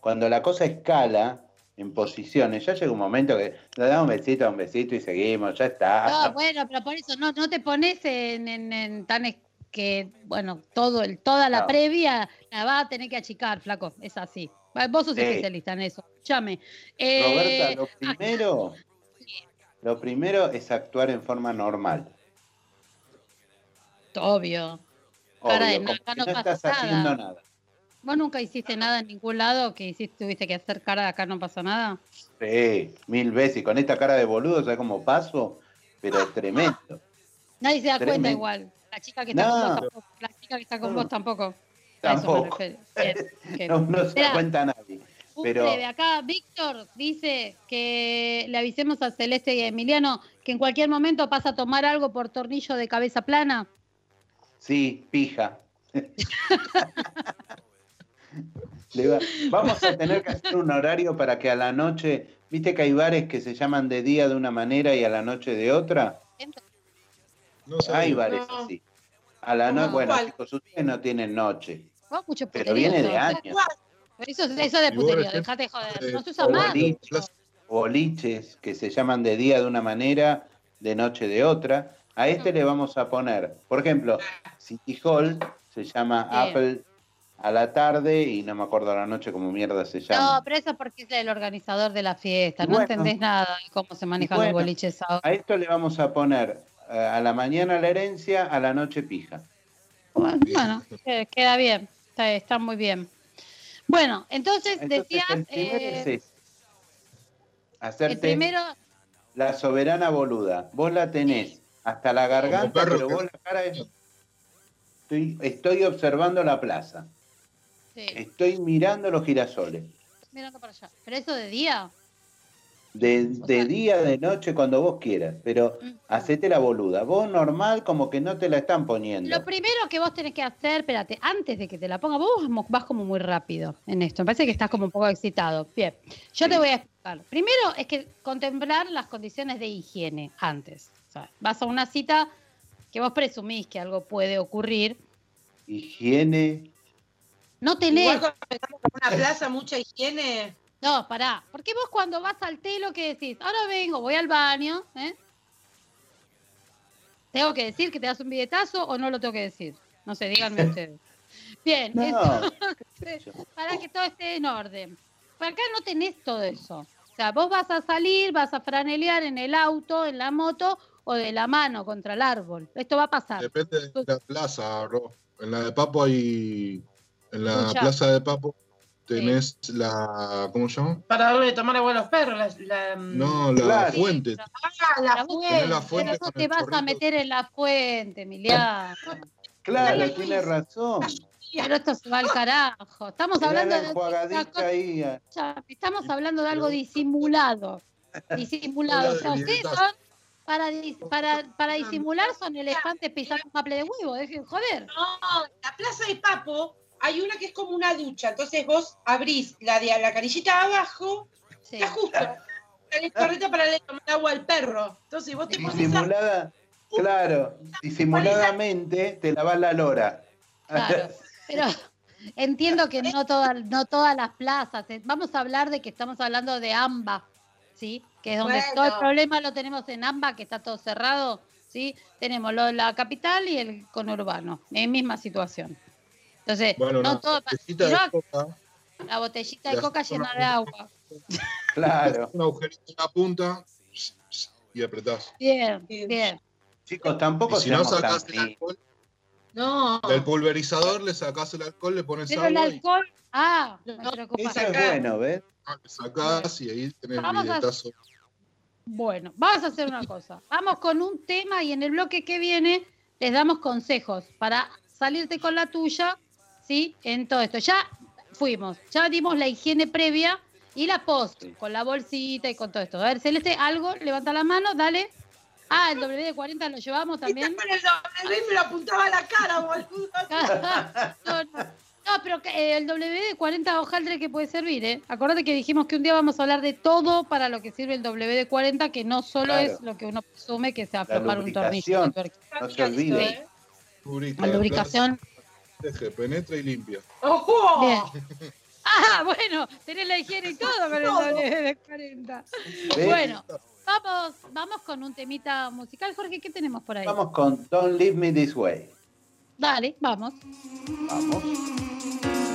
E: Cuando la cosa escala en posiciones, ya llega un momento que le damos un besito, un besito y seguimos, ya está.
D: No, bueno, pero por eso no, no te pones en, en- en tan que, bueno, todo el, toda la
E: No.
D: previa la vas a tener que achicar, flaco, es así. Vos sos
E: Sí.
D: especialista en eso, escúchame. Eh,
E: Roberta, lo primero, lo primero es actuar en forma normal.
D: obvio. Cara de
E: Obvio,
D: nada,
E: que
D: no
E: no
D: pasa
E: estás haciendo
D: nada.
E: nada.
D: ¿Vos nunca hiciste nada en ningún lado que hiciste, tuviste que hacer cara de acá no pasa nada?
E: Sí, mil veces. Y con esta cara de boludo, ¿sabes cómo paso? Pero es tremendo.
D: Nadie se da cuenta igual. La chica que está
E: No.
D: con vos tampoco. La chica que está con
E: No.
D: vos tampoco. Bien, bien.
E: No, no se da cuenta nadie.
D: Un
E: Pero-
D: breve, acá Víctor dice que le avisemos a Celeste y a Emiliano que en cualquier momento pasa a tomar algo por tornillo de cabeza plana.
E: Sí, pija. Vamos a tener que hacer un horario para que a la noche, viste que hay bares que se llaman de día de una manera y a la noche de otra.
F: No.
E: Hay bares
A: No.
E: así. A la noche,
D: No.
E: bueno,
A: ¿Cuál?
E: chicos, ustedes no tienen noche,
D: mucho
E: pero viene de años.
D: Eso, es- eso es de
F: recién-
D: dejate de joder.
F: eh,
D: No se usa más.
E: Boliches que se llaman de día de una manera, de noche de otra. A este le vamos a poner, por ejemplo, City Hall se llama. Apple a la tarde y no me acuerdo a la noche cómo mierda se llama.
D: No, pero eso es porque es el organizador de la fiesta.
E: Y
D: No
E: bueno.
D: entendés nada de cómo se manejan
E: bueno.
D: los boliches ahora.
E: A esto le vamos a poner a la mañana la herencia, a la noche pija.
D: Bueno, bueno, eh, queda bien. Está, está muy bien. Bueno, entonces,
E: Entonces,
D: decías.
E: el
D: eh,
E: es ese. Hacerte
D: el primero.
E: la soberana boluda. Vos la tenés hasta la garganta,
F: perro
E: pero vos la cara es... Estoy, estoy observando la plaza.
D: Sí,
E: Estoy mirando los girasoles.
D: mirando para allá. Pero eso de día.
E: De, día, de noche, cuando vos quieras. Pero hacete la boluda. Vos normal como que no te la están poniendo.
D: Lo primero que vos tenés que hacer, espérate, antes de que te la ponga, vos vas mo- vas como muy rápido en esto. Me parece que estás como un poco excitado. Bien, yo
E: Sí.
D: te voy a explicar. Primero es que contemplar las condiciones de higiene antes. O sea, vas a una cita que vos presumís que algo puede ocurrir.
E: Higiene.
D: No tenés.
A: Igual cuando estamos en una plaza, mucha higiene.
D: No, pará. Porque vos cuando vas al telo, ¿qué decís? Ahora vengo, voy al baño. ¿eh? ¿Tengo que decir que te das un billetazo o no lo tengo que decir? No sé, díganme ustedes. Bien,
E: No.
D: entonces, para que todo esté en orden. Por acá no tenés todo eso. O sea, vos vas a salir, vas a franelear en el auto, en la moto o de la mano contra el árbol. Esto va a pasar.
F: Depende de la plaza, bro. En la de Papo hay. En la
D: Escuchá.
F: plaza de Papo tenés la. ¿Cómo se llama?
A: Para darle de tomar agua a los perros. La, la-
F: No, la
E: Claro.
F: fuente.
A: Ah, la fuente.
F: la fuente
D: pero no te vas a meter en la fuente, Emiliano.
E: Claro, tiene razón.
D: Pero esto se va al carajo. Estamos
E: Mirá
D: hablando
E: la
D: de cosa-
E: ahí. ah.
D: estamos hablando de algo disimulado. Disimulado. O sea,
F: Hola,
D: ustedes
F: Emiliano.
D: son para, dis- para, para disimular son elefantes pisando un maple de huevo, dejen de joder.
A: No, la plaza de Papo hay una que es como una ducha. Entonces vos abrís la de la canillita abajo,
D: Sí.
A: está justo. Tenés correta para darle tomar agua al perro. Entonces vos te pones a...
I: Disimulada, claro, disimuladamente te lavas la lora.
D: Claro, pero entiendo que no todas, no todas las plazas. eh, Vamos a hablar de que estamos hablando de AMBA, ¿sí? Que es donde
A: Bueno.
D: todo el problema lo tenemos en AMBA, que está todo cerrado, ¿sí? Tenemos lo- la capital y el conurbano, en misma situación. Entonces,
F: Bueno,
D: no todo,
F: botellita coca,
D: la botellita de coca llena de agua.
I: Claro.
F: un agujerito en la punta y apretás.
D: Bien,
A: Bien.
I: Chicos, tampoco
F: Y si no sacás el alcohol,
A: No.
F: del pulverizador le sacás el alcohol, le pones
D: Pero el
F: agua y
D: alcohol, ah,
A: No,
D: preocupa.
I: Eso es bueno, ¿ves?
F: le sacás y ahí tenés el
D: Vamos a-
F: billetazo.
D: Bueno, vamos a hacer una cosa. Vamos con un tema y en el bloque que viene les damos consejos para salirte con la tuya, ¿sí? En todo esto. Ya fuimos, ya dimos la higiene previa y la post,
I: Sí.
D: con la bolsita y con todo esto. A ver, Celeste, algo, levanta la mano, dale. Ah, el WD-40 lo llevamos también.
A: Con el doble me lo apuntaba a la cara, boludo.
D: no, no. No, pero que, eh, el WD-40 hojaldre que puede servir, ¿eh? Acordate que dijimos que un día vamos a hablar de todo para lo que sirve el WD-40, que no solo
I: Claro.
D: es lo que uno presume que se aflojar un tornillo.
I: lubricación.
D: de.
I: No se olvide.
A: ¿eh?
D: La
F: penetra y limpia.
A: ¡Ojo!
D: Bien. Ah, bueno, tenés la higiene y todo con el
A: Todo.
D: WD-40.
I: ¿Ves?
D: Bueno, vamos, vamos con un temita musical. Jorge, ¿qué tenemos por ahí?
I: Vamos con Don't Leave Me This Way.
D: Dale, vamos.
I: Vamos.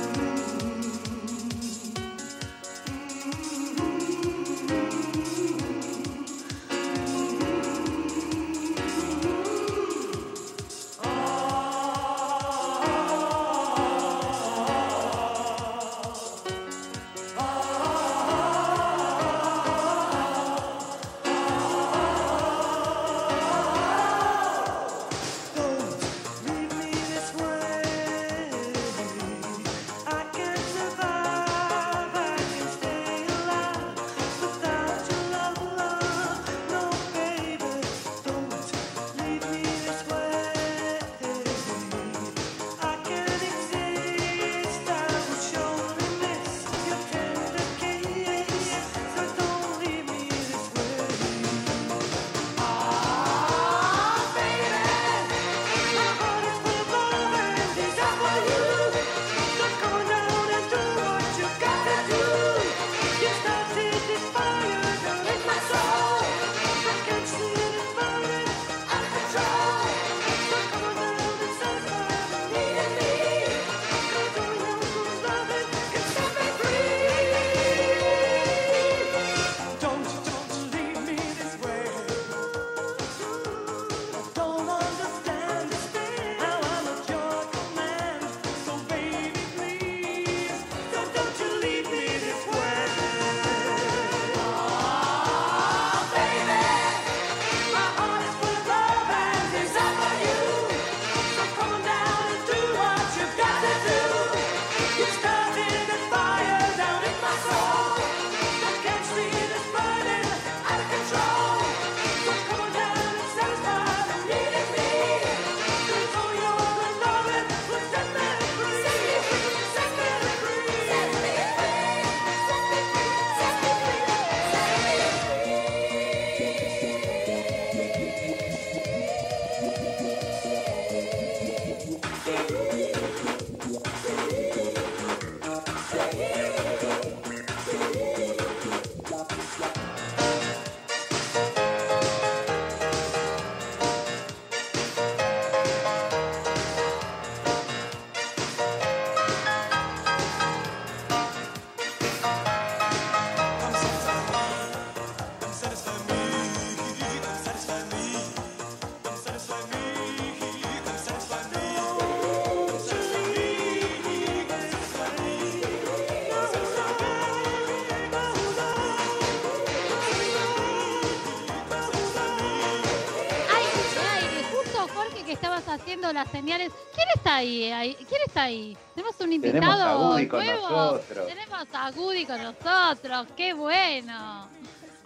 D: Haciendo las señales. ¿Quién está ahí? Ahí- ¿Quién está ahí? Tenemos un invitado
I: Tenemos a Woody con
D: nuevo.
I: nosotros.
D: Tenemos a Woody con nosotros. ¡Qué bueno!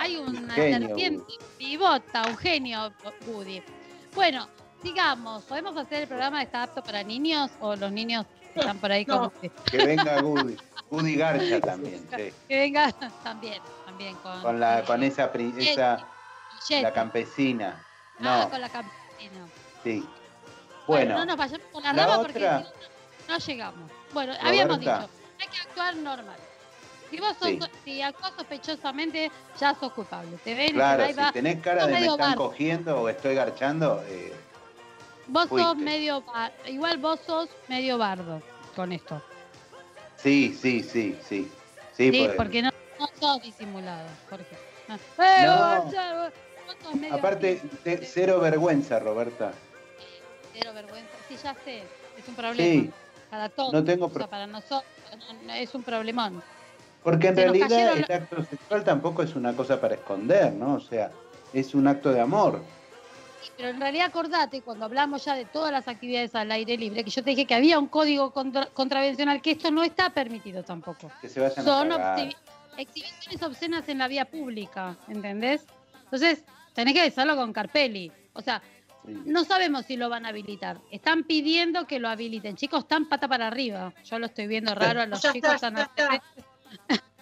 D: Hay una
I: genio,
D: serpiente pivota, un genio Woody. Bueno, sigamos. ¿Podemos hacer el programa está apto para niños o los niños Están por ahí
A: No.
D: como que,
E: venga Goody. Goody Garcha también, sí.
D: que venga también, también con,
E: Con, la, con esa, esa
D: Yeti.
E: la campesina.
D: Ah,
E: No,
D: con la campesina.
E: sí.
D: Bueno,
E: Bueno,
D: no nos vayamos por la,
E: la
D: rama porque no, no, llegamos. Bueno, habíamos dicho, hay que actuar normal. Si vos sos,
E: Sí.
D: si actúas sospechosamente, ya sos culpable. Te ven
E: claro, si tenés cara de me están cogiendo o estoy garchando, eh,
D: Vos sos medio igual vos sos medio bardo con esto.
E: sí, sí, sí, sí. Sí,
D: Sí,
E: porque-
D: porque no, no sos disimulado, Jorge. No. Eh,
E: No.
D: vos ya- vos sos medio
E: Aparte, te- cero vergüenza, Roberta.
D: Cero vergüenza. Sí, ya sé. Es un problema.
E: Sí,
D: Para todos.
E: no tengo
D: o sea, para nosotros no- no, es un problemón.
E: porque en
D: Se
E: realidad el acto sexual tampoco es una cosa para esconder, ¿no? O sea, es un acto de amor.
D: Sí, Pero en realidad acordate, cuando hablamos ya de todas las actividades al aire libre, que yo te dije que había un código contra- contravencional, que esto no está permitido tampoco.
E: Que se vayan
D: Son
E: a
D: exhibiciones obscenas en la vía pública, ¿entendés? Entonces, tenés que decirlo con Carpelli. O sea. No sabemos si lo van a habilitar. Están pidiendo que lo habiliten. Chicos, están pata para arriba. Yo lo estoy viendo raro a los
A: Ya
D: chicos.
A: está,
D: están
A: ya está.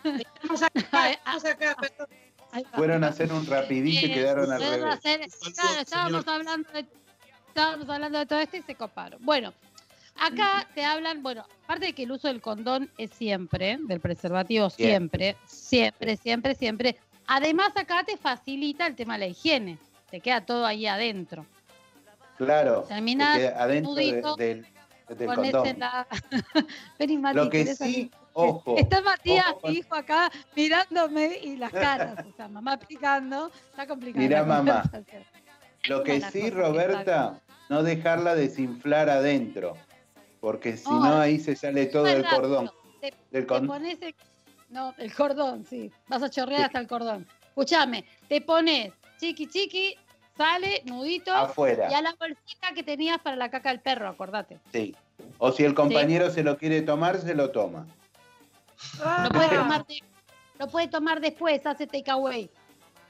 A: Estamos acá, estamos acá, perdón.
D: Ahí va.
E: Fueron a hacer un rapidito y quedaron al revés.
D: hacer- claro, estábamos hablando, de, estábamos hablando de todo esto y se coparon. Bueno, acá te hablan, bueno, aparte de que el uso del condón es siempre, del preservativo siempre, siempre, siempre, siempre. Además acá te facilita el tema de la higiene, te queda todo ahí adentro.
E: Claro, adentro de- del, del condón.
D: la... Vení, Mati,
E: Lo que
D: ¿querés
E: sí, ojo,
D: Está Matías,
E: ojo
D: mi hijo, acá mirándome y las caras. O sea, mamá picando. Está complicado.
E: Mirá, mamá. Lo que sí,
D: que
E: Roberta, no dejarla desinflar adentro, porque si
D: No,
E: no ahí se sale todo el cordón.
D: Te,
E: Del
D: pones el, no, el cordón, sí. Vas a chorrear
E: Sí.
D: hasta el cordón. Escúchame, te pones chiqui chiqui, sale, nudito,
E: Afuera,
D: y a la bolsita que tenías para la caca del perro, acordate.
E: sí. O si el compañero se lo quiere tomar, se lo toma.
D: Lo puede tomar, de- lo puede tomar después, hace takeaway.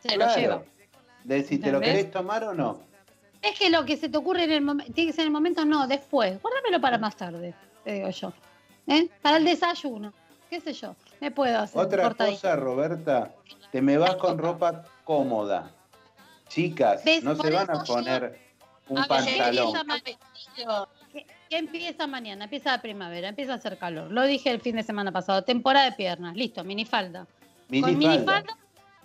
D: Se lo lleva.
E: De si te lo querés tomar o no.
D: Es que lo que se te ocurre en el momento, tiene que ser en el momento, no, después. Guárdamelo para más tarde, te digo yo. ¿Eh? Para el desayuno, qué sé yo. Me puedo hacer
E: Otra cosa, Roberta, te me vas con ropa cómoda. Chicas,
D: ¿Ves?
E: no
D: Por
E: se van a
D: eso yo-
E: poner un
D: A ver,
E: pantalón.
D: empieza mañana. ¿Qué, qué empieza mañana? Empieza la primavera, empieza a hacer calor. Lo dije el fin de semana pasado. Temporada de piernas, listo, minifalda. Con
E: Minifalda.
D: minifalda,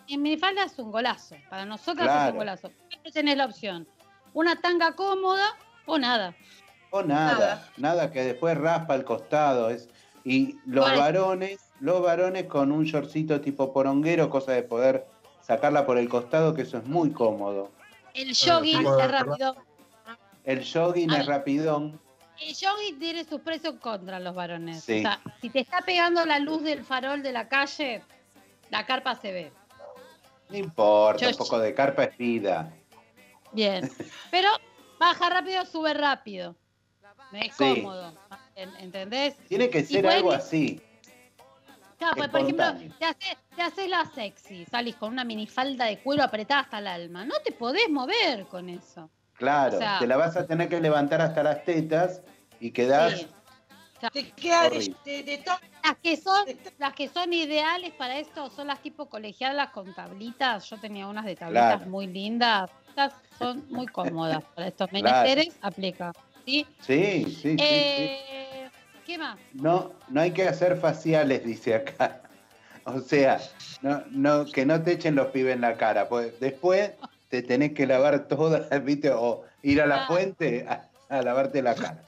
D: en minifalda es un golazo. Para nosotras es un golazo. Siempre tenés la opción. Una tanga cómoda o nada.
E: O nada, nada,
A: Nada.
E: que después raspa el costado. Es, y los varones, los varones con un shortcito tipo poronguero, cosa de poder sacarla por el costado, que eso es muy cómodo.
D: El jogging
F: tipo de
D: es rápido.
E: El jogging es rapidón.
D: El jogging tiene sus precios contra los varones.
E: Sí.
D: O sea, si te está pegando la luz del farol de la calle, la carpa se ve.
E: No importa,
D: Yo-
E: un poco de carpa es vida.
D: Bien. Pero baja rápido, sube rápido. Es
E: Sí.
D: cómodo. ¿en- ¿Entendés?
E: Tiene que ser algo así.
D: Claro, pues, por ejemplo, te haces, te haces la sexy, salís con una minifalda de cuero apretada hasta el alma. No te podés mover con eso.
E: Claro,
D: O sea-
E: te la vas a tener que levantar hasta las tetas y quedás
D: Sí.
A: Te queda de, de,
D: Las que son, las que son ideales para esto son las tipo colegialas con tablitas. Yo tenía unas de tablitas
E: Claro.
D: muy lindas. Estas son muy cómodas para estos
E: Claro.
D: menesteres. Aplica. ¿sí?
E: Sí, sí, sí, sí.
D: ¿Qué más?
E: No, no hay que hacer faciales, dice acá. O sea, no, no, que no te echen los pibes en la cara, pues después te tenés que lavar todas, ¿viste? O ir a la
D: Ah.
E: fuente a, a lavarte la cara.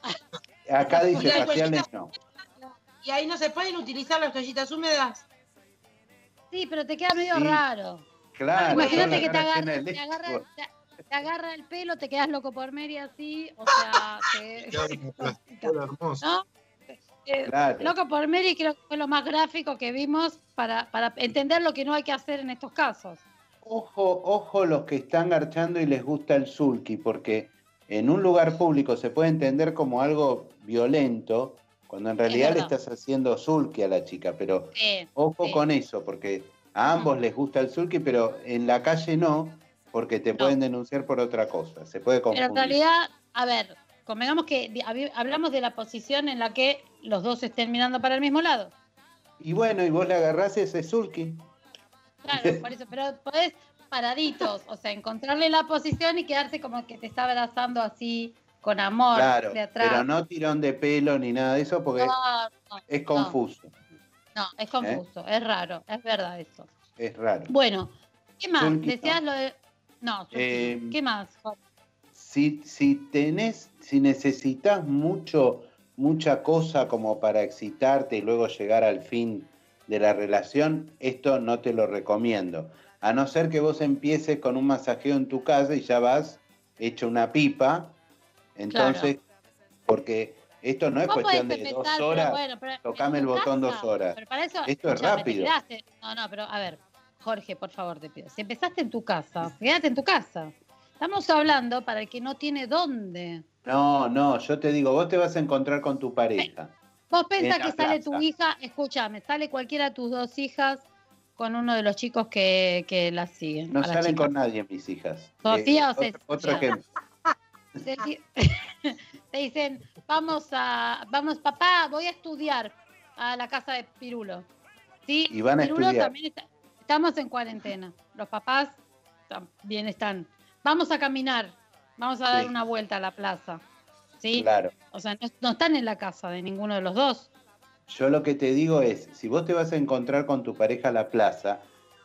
E: Acá dice faciales no.
A: y ahí no se pueden utilizar las toallitas húmedas.
D: Sí, pero te queda medio
E: Sí.
D: raro.
E: Claro,
D: Imagínate
E: toda
D: que te agarra, te, agarra, te- te agarra el pelo, te quedas loco por Mary así, o sea, te-. ¿no? Eh,
E: Claro.
D: Loco por Mary creo que fue lo más gráfico que vimos para, para entender lo que no hay que hacer en estos casos.
E: Ojo, ojo los que están garchando y les gusta el sulky, porque en un lugar público se puede entender como algo violento, cuando en realidad le estás haciendo sulky a la chica, pero ojo
D: Sí.
E: con eso, porque a ambos les gusta el sulky, pero en la calle no, porque te pueden denunciar por otra cosa, se puede
D: pero
E: confundir.
D: en realidad, a ver, convengamos que hablamos de la posición en la que los dos estén mirando para el mismo lado.
E: Y bueno, y vos le agarrás ese sulky.
D: Claro, por eso, pero podés paraditos, o sea, encontrarle la posición y quedarse como que te está abrazando así con amor
E: Claro,
D: de atrás.
E: pero no tirón de pelo ni nada de eso porque
D: No, no,
E: es confuso,
D: No, es confuso, es raro, es verdad eso.
E: es raro.
D: Bueno, ¿qué más?
E: Zulki,
D: ¿Deseas
E: no.
D: lo de.? No,
E: Eh,
D: ¿qué más? Jorge?
E: Si, si tenés, si necesitas mucho, mucha cosa como para excitarte y luego llegar al fin de la relación, esto no te lo recomiendo. A no ser que vos empieces con un masajeo en tu casa y ya vas hecho una pipa. Entonces, porque esto no es cuestión de dos horas.
D: bueno,
E: tocame el botón
D: casa,
E: dos horas.
D: Pero para eso,
E: Esto es rápido.
D: No, no, pero a ver, Jorge, por favor, te pido. Si empezaste en tu casa, quédate en tu casa. Estamos hablando para el que no tiene dónde.
E: No, no, yo te digo, vos te vas a encontrar con tu pareja.
D: Vos pensás que sale tu hija, escúchame, sale cualquiera de tus dos hijas con uno de los chicos que, que las siguen.
E: No salen
D: chicas.
E: con nadie mis hijas.
D: Sofía o
E: otro,
D: Cecilia.
E: otro ejemplo.
D: Te, di- te dicen, vamos a, vamos, papá, voy a estudiar a la casa de Pirulo. Sí,
E: Y van a
D: Pirulo
E: estudiar.
D: también está- estamos en cuarentena. Los papás también están. Vamos a caminar, vamos a dar
E: Sí.
D: una vuelta a la plaza. ¿Sí?
E: Claro.
D: O sea, no, no están en la casa de ninguno de los dos.
E: Yo lo que te digo es, si vos te vas a encontrar con tu pareja a la plaza,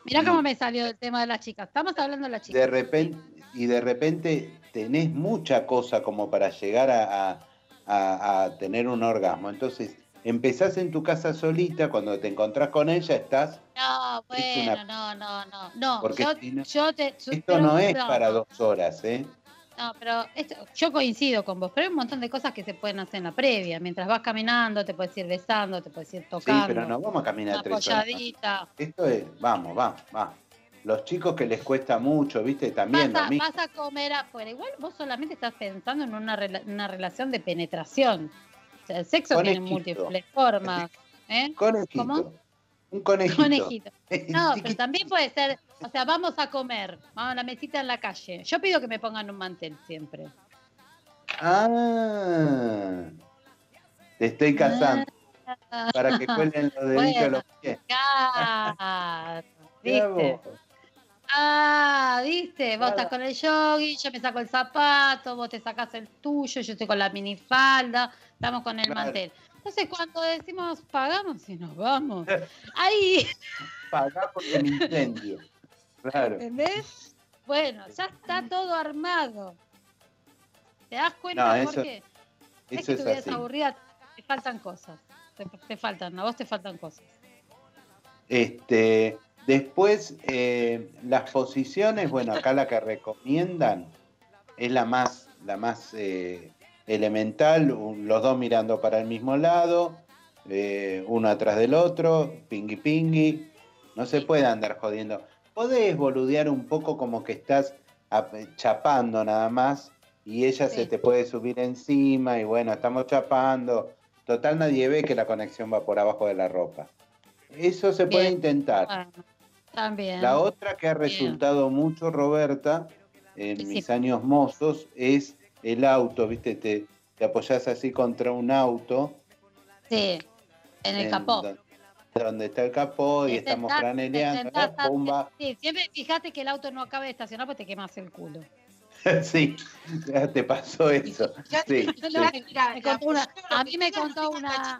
D: Mirá
E: Y-
D: cómo me salió el tema de las chicas. Estamos hablando de las chicas.
E: de repente, y de repente tenés mucha cosa como para llegar a, a- a- a tener un orgasmo. Entonces, empezás en tu casa solita, cuando te encontrás con ella, estás.
D: No, bueno,
E: una-
D: no, no, no. No,
E: Porque
D: yo,
E: si no-
D: yo te. yo-
E: Esto
D: pero-
E: no es
D: no,
E: para
D: no.
E: dos horas, ¿eh?
D: No, pero esto- yo coincido con vos, pero hay un montón de cosas que se pueden hacer en la previa. Mientras vas caminando, te puedes ir besando, te puedes ir
E: Sí,
D: tocando.
E: pero no vamos a caminar tres horas.
D: apoyadita.
E: Esto es, vamos, vamos, vamos. Los chicos que les cuesta mucho, ¿viste? También
D: Vas
E: lo
D: a,
E: mismo.
D: vas a comer afuera. Igual vos solamente estás pensando en una, rela- una relación de penetración. El sexo tiene múltiples formas. ¿eh?
E: Conejito.
D: ¿Cómo?
E: Un conejito.
D: Conejito. No, pero también puede ser, o sea, vamos a comer, vamos a la mesita en la calle. Yo pido que me pongan un mantel siempre.
E: Ah, te estoy casando
D: Ah,
E: para que cuelguen los deditos de
D: Bueno.
E: los pies.
D: Claro, ¿viste? Ah, ¿viste? Vos
E: Claro.
D: estás con el jogging, yo me saco el zapato, vos te sacás el tuyo, yo estoy con la minifalda, estamos con el
E: Claro.
D: mantel. Entonces cuando decimos pagamos y nos vamos, ahí,
E: Pagá por el incendio. Claro.
D: ¿entendés? Bueno, ya está todo armado. ¿Te das cuenta,
E: No, eso-
D: Jorge? es
E: Eso
D: que
E: es
D: tu vida es aburrida, te faltan cosas. Te, te faltan, a vos te faltan cosas.
E: Este, después, eh, las posiciones, bueno, acá la que recomiendan es la más, la más eh, elemental, un- los dos mirando para el mismo lado, eh, uno atrás del otro, pingui pingui. No se puede andar jodiendo. Podés boludear un poco como que estás ap- chapando nada más y ella se te puede subir encima y bueno, estamos chapando. Total, nadie ve que la conexión va por abajo de la ropa. Eso se puede intentar.
D: Bueno, también.
E: La otra que ha
D: Bien.
E: resultado mucho, Roberta, en
D: Sí, sí.
E: mis años mozos, es el auto, ¿viste? Te, te apoyás así contra un auto.
D: Sí, en el capó.
E: Donde, donde está el capó y
D: Te
E: estamos
D: sentás-
E: franeleando,
D: sentás
E: ¿no?
D: a-
E: Pumba.
D: Sí, siempre fíjate que el auto no acabe de estacionar porque te quemas el culo.
E: sí, ya te pasó eso. Sí,
A: mira,
D: una- a mí me contó una-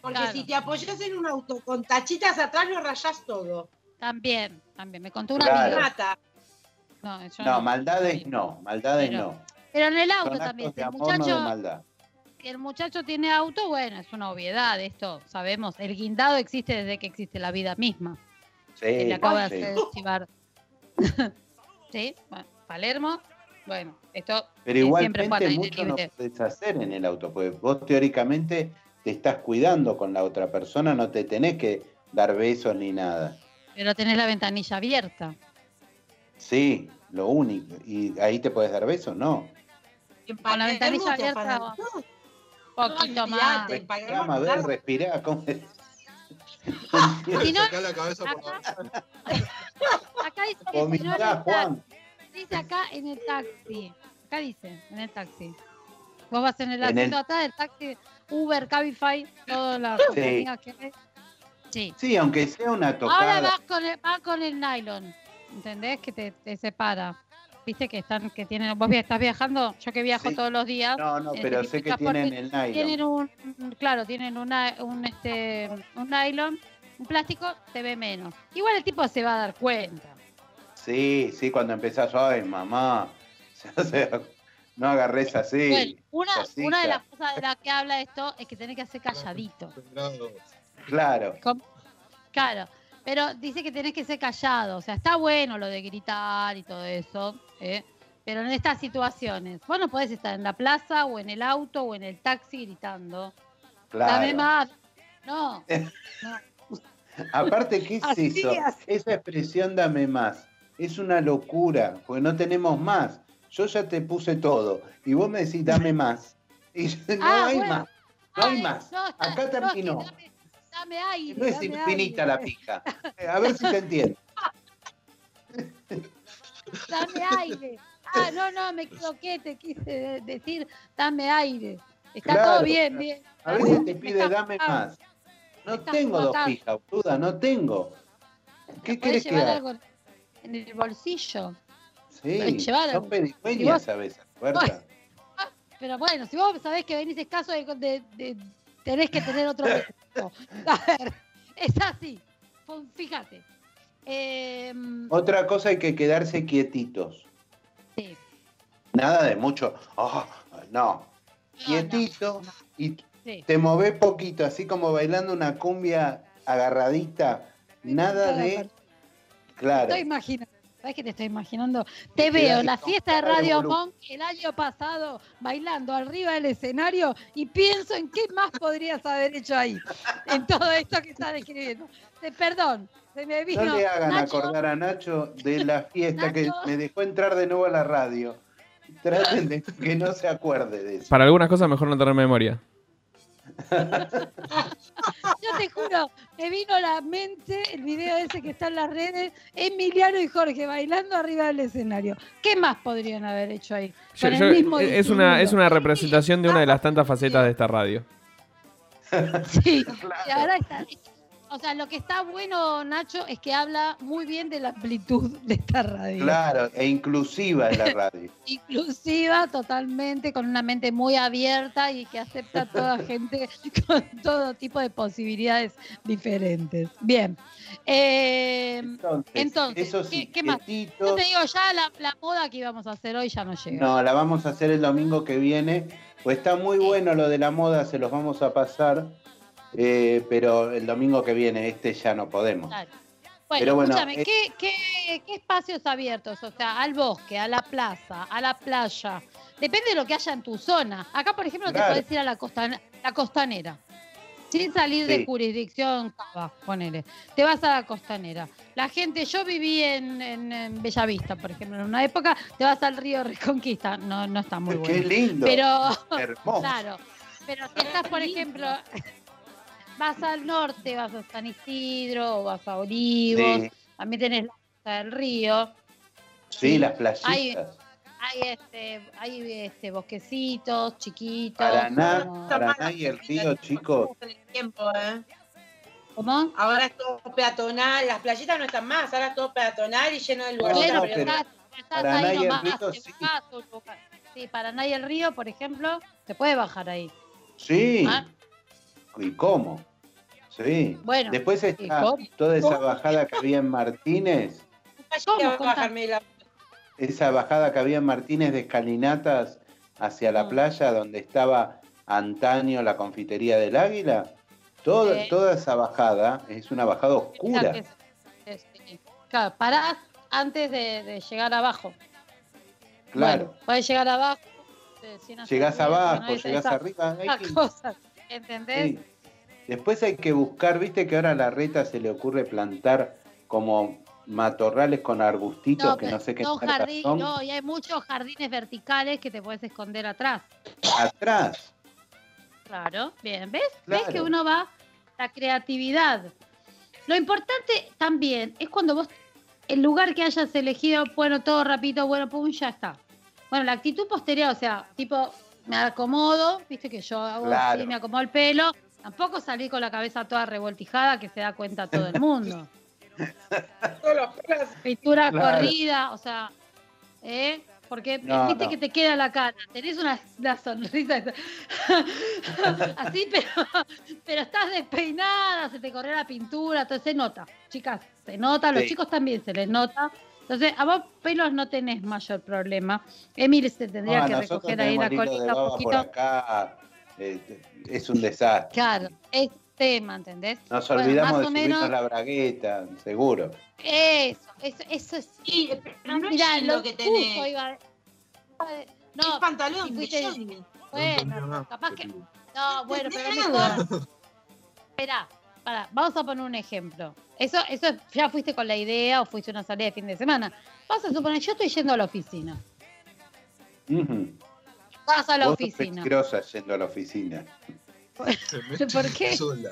A: porque
D: Claro.
A: si te apoyas en un auto con tachitas atrás, lo rayás todo.
D: También, también. Me contó una
E: Claro.
A: Mata.
D: No,
E: No, maldades no, maldades
D: Pero-
E: no.
D: Pero en el auto también. el
E: no
D: muchacho,
E: maldad.
D: que el muchacho tiene auto, bueno, es una obviedad esto, sabemos. El guindado existe desde que existe la vida misma. que le
E: Sí,
D: acaba
E: sí.
D: de hacer chivar. sí, bueno, Palermo, bueno, esto
E: Pero
D: siempre
E: igualmente
D: aire
E: mucho no podés hacer en el auto, porque vos teóricamente te estás cuidando con la otra persona, no te tenés que dar besos ni nada.
D: Pero tenés la ventanilla abierta.
E: Sí, lo único. ¿Y ahí te puedes dar besos? No.
D: Con la ventanilla abierta.
A: No,
D: Poquito más.
E: Respirá, Mabel, respirá. ¿cómo es?
D: Si no,
F: Sacá la cabeza por la
D: acá, acá dice que si no en
E: Vomitá, Juan.
D: dice acá en el taxi. Acá dice, en el taxi. Vos vas en el
E: En
D: asiento
E: el-
D: atrás del taxi, Uber, Cabify, todas las
E: Sí.
D: compañías que hay. Sí.
E: Sí, aunque sea una
D: Ahora
E: tocada.
D: vas con el, vas con el nylon, ¿entendés? Que te, te separa. Viste que están, que tienen, vos estás viajando, yo que viajo
E: Sí.
D: todos los días.
E: No, no,
D: en
E: pero sé que tienen el nylon.
D: Tienen un, claro, tienen una, un, este, un nylon, un plástico, se ve menos. Igual el tipo se va a dar cuenta.
E: Sí, sí, cuando empezás, ay, mamá. O sea, no agarres así.
D: Bueno, una,
E: cosita.
D: una de las cosas de las que habla esto es que tenés que hacer calladito.
E: Claro.
D: Claro, pero dice que tenés que ser callado. O sea, está bueno lo de gritar y todo eso, ¿eh? pero en estas situaciones, vos no podés estar en la plaza o en el auto o en el taxi gritando. Dame
E: Claro.
D: más. No,
E: Aparte, ¿qué es
D: Así,
E: eso?
D: así.
E: Esa expresión dame más. Es una locura, porque no tenemos más. Yo ya te puse todo. Y vos me decís dame más. Y yo, no
D: Ah,
E: hay
D: bueno.
E: más. No hay
D: Ay,
E: más.
D: no,
E: Acá terminó.
D: dame, dame aire.
E: No es
D: dame
E: infinita
D: aire,
E: la pija. Eh, A ver si te entiendo.
D: Dame aire. Ah, no, no, me equivoqué, te quise de- decir dame aire. Está
E: Claro.
D: todo bien, bien.
E: A veces te pide dame más. No tengo dos pijas, boluda, no tengo. ¿Qué
D: ¿Podés
E: quieres que haga?
D: en el bolsillo?
E: Sí, son pedigüeñas a veces, Berta.
D: Pero bueno, si vos sabés que venís escaso de, de- de- tenés que tener otro. A ver, es así. Fíjate. Em,
E: Otra cosa hay que quedarse quietitos.
D: sí.
E: Nada de mucho. "Ah", no.
D: No,
E: Quietito
D: no,
E: y
D: sí.
E: te movés poquito, así como bailando una cumbia agarradita. Nada de. Claro.
D: Estoy imaginando. ¿Sabes qué te estoy imaginando? Te veo en la fiesta de Radio. Monk el año pasado bailando arriba del escenario y pienso en qué más podrías haber hecho ahí, en todo esto que estás describiendo. Perdón, se me vino.
E: No le hagan
D: Nacho,
E: acordar a Nacho de la fiesta que me dejó entrar de nuevo a la radio. Traten de que no se acuerde de eso.
G: Para algunas cosas mejor no tener memoria.
D: Yo te juro, me vino a la mente el video ese que está en las redes, Emiliano y Jorge bailando arriba del escenario. ¿Qué más podrían haber hecho ahí?
G: Yo-
D: Con el
G: yo-
D: mismo
G: es, una, es una representación de una de las tantas facetas de esta radio.
D: Sí, y ahora está. O sea, lo que está bueno, Nacho, es que habla muy bien de la amplitud de esta radio.
E: Claro, e inclusiva en la radio.
D: Inclusiva totalmente, con una mente muy abierta y que acepta a toda gente con todo tipo de posibilidades diferentes. Bien. Eh,
E: Entonces,
D: Entonces,
E: eso sí,
D: ¿qué- qué más? yo te digo, ya la, la moda que íbamos a hacer hoy ya no llega.
E: No, la vamos a hacer el domingo que viene. Pues está muy bueno lo de la moda, se los vamos a pasar. Eh, pero el domingo que viene, este ya no podemos.
D: Claro. Bueno,
E: Pero bueno,
D: escúchame,
E: eh,
D: ¿qué, qué, qué espacios abiertos? O sea, al bosque, a la plaza, a la playa. Depende de lo que haya en tu zona. Acá, por ejemplo,
E: Claro.
D: te podés ir a la, costan- la costanera. Sin salir de jurisdicción, Cava, ponele. Te vas a la costanera. La gente, yo viví en, en, en Bellavista, por ejemplo, en una época, te vas al río Reconquista. No, no está muy
E: Qué
D: bueno.
E: lindo.
D: Pero,
E: Hermoso.
D: Claro, pero si estás, por ejemplo, vas al norte, vas a San Isidro, o vas a Olivos,
E: Sí,
D: también tenés la costa del río,
E: sí, las playitas.
D: Hay- hay este, hay este bosquecitos chiquitos.
E: Paraná,
D: como-
E: Paraná y el río, chicos.
A: Tiempo, ¿eh?
D: ¿Cómo?
A: Ahora es todo peatonal, las playitas no están más, ahora es todo peatonal y lleno de lugares.
E: No,
D: pero
E: pero
D: estás, estás
E: Paraná
D: ahí
E: y el río, sí.
D: Sí, Paraná y el río, por ejemplo, se puede bajar ahí.
E: Sí.
D: ¿Ah?
E: ¿Y cómo? Sí.
D: Bueno,
E: Después
D: ¿y
E: está toda esa bajada que había en Martínez, esa bajada que había en Martínez de escalinatas hacia la
D: Mm.
E: playa donde estaba antaño la confitería del Águila. Toda,
D: Sí.
E: toda esa bajada es una bajada oscura.
D: sí. Claro, parás antes de, de llegar abajo.
E: Claro.
D: Bueno, podés llegar abajo. eh,
E: llegás abajo, llegás
D: esa-
E: arriba. hay
D: esas
E: que-
D: cosas, ¿entendés?
E: sí. Después hay que buscar, viste que ahora a la reta se le ocurre plantar como matorrales con arbustitos que no sé qué marcas
D: jardín-
E: son.
D: no, y hay muchos jardines verticales que te puedes esconder atrás.
E: Atrás.
D: Claro, bien, ¿ves? ¿Ves que uno va la creatividad? Lo importante también es cuando vos, el lugar que hayas elegido, bueno, todo rapidito, bueno, pum, ya está. Bueno, la actitud posterior, o sea, tipo, me acomodo, viste que yo hago
E: Claro.
D: así, me acomodo el pelo. Tampoco salí con la cabeza toda revoltijada que se da cuenta todo el mundo. Pintura
E: Claro.
D: corrida, o sea, ¿eh? Porque
E: No,
D: viste
E: no.
D: que te queda la cara, tenés una, una sonrisa así, pero, pero estás despeinada, se te corrió la pintura, entonces se nota, chicas, se nota, los
E: Sí.
D: chicos también se les nota. Entonces, a vos pelos no tenés mayor problema. Emily se tendría
E: No,
D: que recoger ahí la colita un poquito.
E: acá. eh, es un desastre.
D: Claro, es tema, ¿entendés?
E: Nos
D: Bueno,
E: olvidamos
D: más
E: de subirnos
D: menos-
E: la bragueta, seguro.
D: Eso, eso, eso es.
A: Sí, pero no
D: Mirá,
A: es
D: lo
A: lo que
D: justo
A: tenés.
D: iba No,
A: es pantalón de
D: fuiste-. Bueno, capaz que. No, bueno, pero mejor. Esperá, pará, vamos a poner un ejemplo. Eso, eso es- ya fuiste con la idea o fuiste una salida de fin de semana. Vamos a suponer, yo estoy yendo a la oficina.
E: Ujú.
D: Vas a la
E: Vos sos
D: oficina.
E: peligrosa yendo a la oficina.
D: ¿Por qué?
F: sola.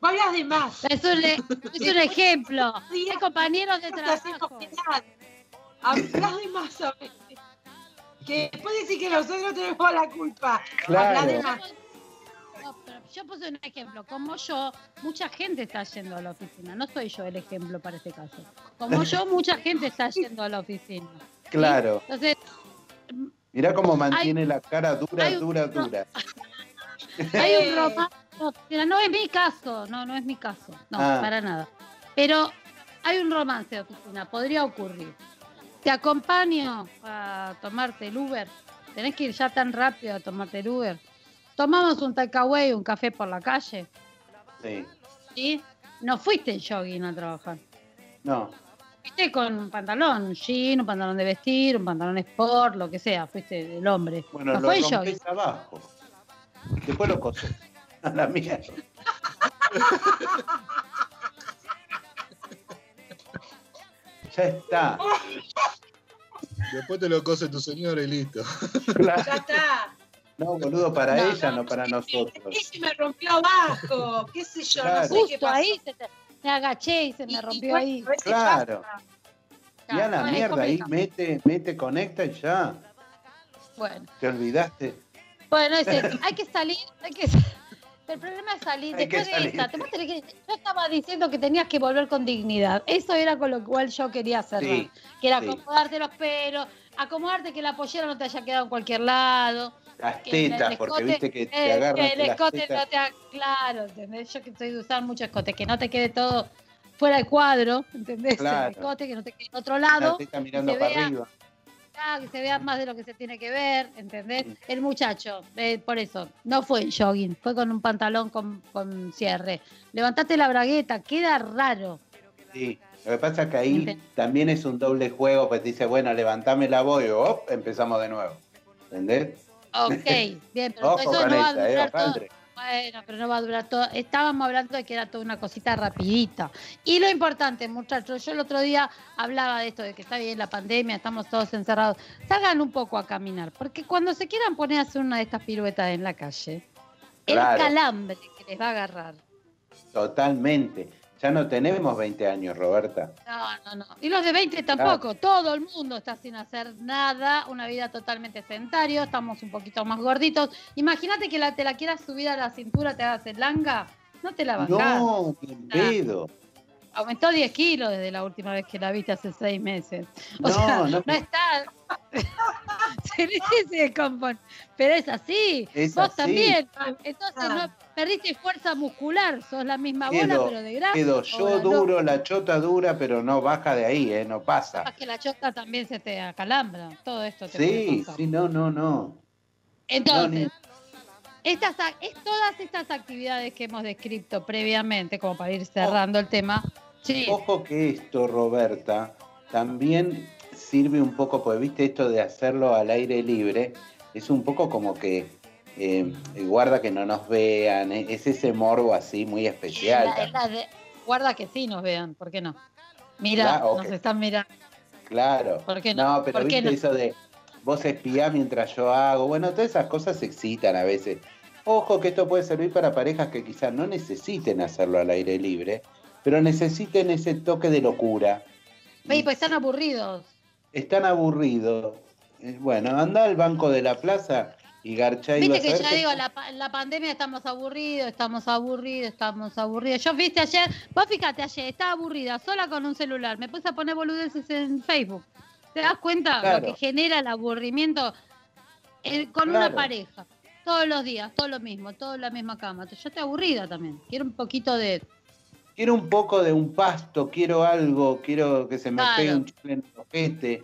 A: Vos hablas de más.
D: Es un, es un ejemplo.
A: Sí,
D: Hay compañeros de trabajo.
A: Hablas de más a veces. Que después decir que nosotros tenemos la culpa.
E: Claro.
A: Hablas de más.
D: Yo puse un ejemplo. Como yo, mucha gente está yendo a la oficina. No soy yo el ejemplo para este caso. Como yo, mucha gente está yendo a la oficina.
E: Claro.
D: Entonces,
E: Mirá cómo mantiene la cara dura,
D: un-
E: dura,
D: no.
E: dura.
D: hay un romance. No, no es mi caso. No, no es mi caso. No,
E: Ah.
D: para nada. Pero hay un romance de oficina. Podría ocurrir. Te acompaño a tomarte el Uber. Tenés que ir ya tan rápido a tomarte el Uber. Tomamos un takeaway, un café por la calle.
E: Sí.
D: ¿sí? No fuiste en jogging a trabajar.
E: No.
D: Fuiste con un pantalón, un jean, un pantalón de vestir, un pantalón sport, lo que sea. Fuiste el hombre.
E: Bueno,
D: no
E: lo
D: fue en jogging.
E: rompes abajo. Después lo coses. A la mierda. ya está.
F: Después te lo cose tu señora y listo.
A: Ya está.
E: No, boludo, para
D: No,
E: ella, no para nosotros.
A: ¿Qué se me rompió abajo? ¿Qué sé yo?
E: Claro.
A: No sé qué
D: Justo
A: pasó.
D: ahí se te- me agaché y se me
A: y
D: rompió ahí.
E: Claro. Y a la mierda, ahí mete, mete, conecta y ya.
D: Bueno,
E: Te olvidaste.
D: bueno, es eso. Hay que salir, hay que El problema es salir.
E: Hay
D: Después de
E: salir.
D: esta, te- vos tenés que- yo estaba diciendo que tenías que volver con dignidad. Eso era con lo cual yo quería cerrar.
E: Sí,
D: que era
E: sí.
D: acomodarte los pelos, acomodarte que la pollera no te haya quedado en cualquier lado.
E: Las tetas, porque viste que te agarran
D: que el
E: las
D: escote
E: tetas.
D: no te ha- claro, ¿entendés? Yo que soy de usar mucho escote, que no te quede todo fuera del cuadro, ¿entendés?
E: Claro.
D: El escote, que no te quede en otro
E: La
D: lado,
E: teta mirando
D: se
E: para
D: vea-
E: arriba.
D: ah, que se vea más de lo que se tiene que ver, ¿entendés? El muchacho, eh, por eso, no fue en jogging, fue con un pantalón con, con cierre. Levantate la bragueta, queda raro.
E: Sí. Lo que pasa es que ahí también es un doble juego, pues dice, bueno, levantame la voz y op, empezamos de nuevo. ¿Entendés?
D: Ok, bien, pero
E: Ojo
D: eso no va a
E: eh,
D: durar todo. Bueno, pero no va a durar todo. Estábamos hablando de que era toda una cosita rapidita. Y lo importante, muchachos, yo el otro día hablaba de esto, de que está bien la pandemia, estamos todos encerrados. Salgan un poco a caminar, porque cuando se quieran poner a hacer una de estas piruetas en la calle,
E: Claro.
D: el calambre que les va a agarrar.
E: Totalmente. Ya no tenemos 20 años, Roberta.
D: No, no, no. Y los de 20 tampoco. Todo el mundo está sin hacer nada, una vida totalmente sedentario, estamos un poquito más gorditos. Imagínate que la, te la quieras subir a la cintura, te hagas el langa, no te la bancás.
E: No, en pedo.
D: Aumentó 10 kilos desde la última vez que la viste hace 6 meses. O
E: No,
D: sea,
E: no.
D: no, está. se dice se descompone. Pero es así.
E: Es
D: Vos
E: así.
D: también. Entonces no, perdiste fuerza muscular. Sos la misma bola,
E: Quedo,
D: pero de grasa.
E: quedo yo duro, la chota dura, pero no baja de ahí, ¿eh? No pasa.
D: loca, que la chota también se te acalambra. Todo esto te
E: Sí, sí, no, no, no.
D: Entonces,
E: No,
D: estas, es todas estas actividades que hemos descrito previamente, como para ir cerrando el tema. Sí,
E: Ojo que esto, Roberta, también sirve un poco, porque viste esto de hacerlo al aire libre, es un poco como que eh, guarda que no nos vean, eh, es ese morbo así muy especial.
D: la- la de- guarda que sí nos vean, ¿por qué no? Mira,
E: Claro,
D: nos están mirando.
E: Claro.
D: ¿Por qué no?
E: pero
D: ¿Por qué
E: viste
D: no?
E: eso de vos espiá mientras yo hago. Bueno, todas esas cosas se excitan a veces. Ojo que esto puede servir para parejas que quizás no necesiten hacerlo al aire libre, pero necesiten ese toque de locura.
D: Pues están aburridos.
E: Están aburridos. Eh, Bueno, anda al banco de la plaza y garchá y
D: Viste que ya
E: que-
D: digo, la, la pandemia estamos aburridos, estamos aburridos, estamos aburridos. Yo viste ayer, vos fíjate ayer, estaba aburrida, sola con un celular, me puse a poner boludeces en Facebook. ¿Te das cuenta
E: Claro.
D: lo que genera el aburrimiento eh, con una pareja? Todos los días, todo lo mismo, todo en la misma cama. Yo estoy aburrida también. Quiero un poquito de.
E: Quiero un poco de un pasto, quiero algo, quiero que se me
D: Claro.
E: pegue un chicle en el ojete.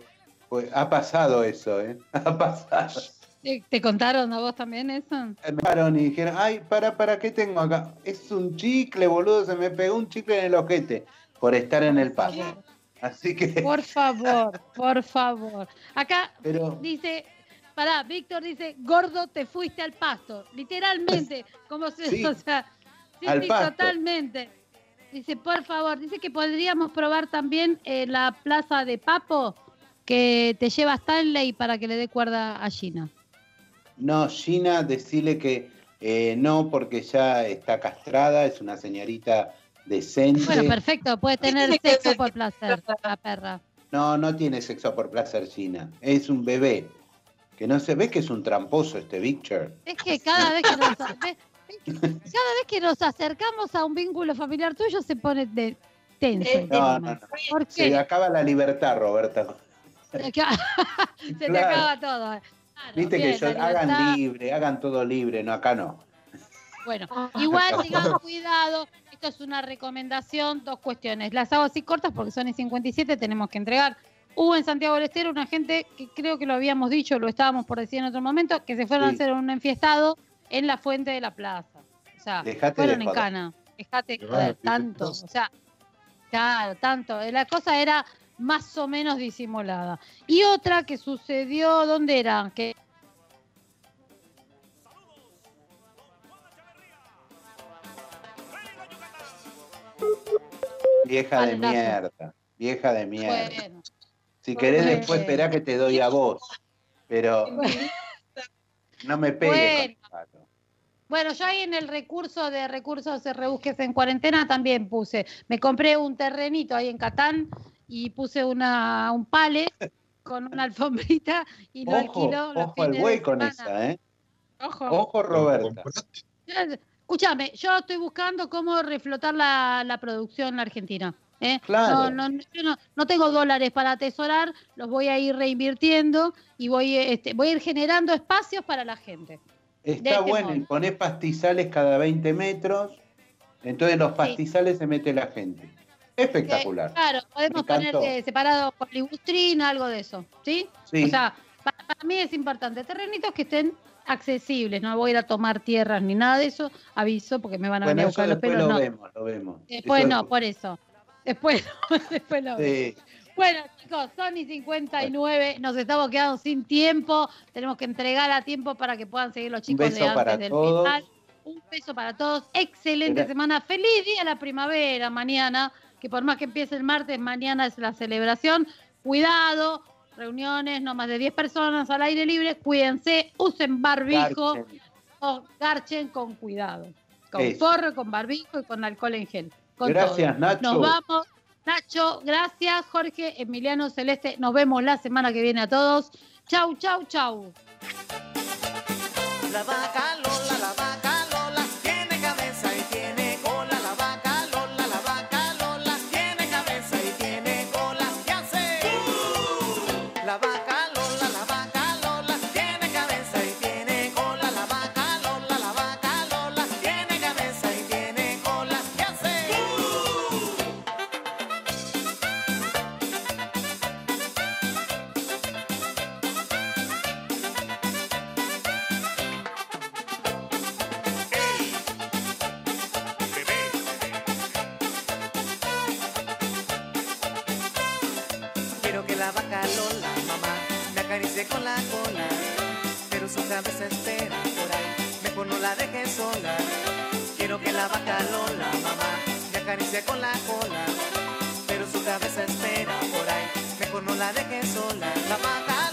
E: Pues ha pasado eso, ¿eh? Ha pasado.
D: ¿Te, contaron a vos también eso?
E: Me y dijeron, ay, para, para, ¿qué tengo acá? Es un chicle, boludo, se me pegó un chicle en el ojete por estar en el pasto. Así que,
D: Por favor, por favor. Acá
E: pero
D: dice, pará, Víctor dice, gordo, te fuiste al pasto. Literalmente, como se,
E: Sí,
D: o sea, sí,
E: al
D: sí,
E: pasto.
D: totalmente. Dice, por favor, dice que podríamos probar también eh, la plaza de Papo que te lleva a Stanley para que le dé cuerda a Gina.
E: No, Gina, decirle que eh, no, porque ya está castrada, es una señorita decente.
D: Bueno, perfecto, puede tener sexo por placer, la perra.
E: No, no tiene sexo por placer, Gina. Es un bebé. Que no se ve que es un tramposo este Victor.
D: Es que cada vez que nos, cada vez que nos acercamos a un vínculo familiar tuyo se pone de tenso.
E: No,
D: tema.
E: no, no.
D: ¿Por
E: Se acaba la libertad, Roberta.
D: Se, acaba- se te acaba todo. Claro,
E: Viste
D: bien,
E: que yo, hagan libre, hagan todo libre, no, acá no.
D: Bueno, igual tengan cuidado. Esto es una recomendación, dos cuestiones. Las hago así cortas porque son y 57, tenemos que entregar. Hubo en Santiago del Estero una gente que creo que lo habíamos dicho, lo estábamos por decir en otro momento, que se fueron
E: Sí.
D: a hacer un enfiestado en la fuente de la plaza. O sea,
E: Dejate
D: fueron en cana. Dejate, joder, tanto. O sea, claro, tanto. La cosa era más o menos disimulada. Y otra que sucedió, ¿dónde era? Que
E: Vieja de mierda. Vieja de mierda.
D: bueno,
E: Si querés
D: Bueno.
E: después esperá que te doy a vos. Pero no me pegues con el palo.
D: Bueno, yo ahí en el recurso de recursos de rebusques en cuarentena también puse, me compré un terrenito ahí en Catán y puse una, un pale con una alfombrita y lo
E: Ojo,
D: alquilo los
E: ojo al
D: de
E: con esa, ¿eh?
D: Ojo.
E: Ojo,
F: ¿Lo
E: Roberta.
D: Escúchame, yo estoy buscando cómo reflotar la, la producción en la Argentina. ¿eh?
E: Claro.
D: No, no, yo no, no tengo dólares para atesorar, los voy a ir reinvirtiendo y voy, este, voy a ir generando espacios para la gente.
E: Está
D: este
E: bueno, y ponés pastizales cada 20 metros. Entonces en los pastizales se mete la gente. Espectacular.
D: Eh, claro, podemos poner separado con ligustrina, algo de eso, ¿sí?
E: Sí.
D: O sea, para, para mí es importante, terrenitos que estén accesibles, no voy a ir a tomar tierras ni nada de eso, aviso porque me van a
E: bueno,
D: venir a buscar los pelos,
E: lo
D: no.
E: vemos, lo vemos.
D: Después
E: Eso
D: no, por eso. Después, después lo vemos.
E: Sí.
D: Bueno, chicos, son y 59, nos estamos quedando sin tiempo, tenemos que entregar a tiempo para que puedan seguir los chicos de antes
E: para
D: del
E: todos.
D: final. Un beso para todos, excelente semana, feliz día de la primavera mañana, que por más que empiece el martes, mañana es la celebración. Cuidado, reuniones, no más de 10 personas al aire libre, cuídense, usen barbijo
E: Garchen.
D: o garchen con cuidado. Con
E: Eso.
D: forro, con barbijo y con alcohol en gel. con
E: Gracias,
D: todo.
E: Nacho.
D: Nos vamos. Nacho, gracias, Jorge, Emiliano Celeste. Nos vemos la semana que viene a todos. Chau, chau, chau.
H: Acaricie con la cola. Pero su cabeza espera por ahí, mejor no la dejes sola. Quiero que la vaca Lola, mamá, me acaricie con la cola. Pero su cabeza espera por ahí, mejor no la dejes sola. La vaca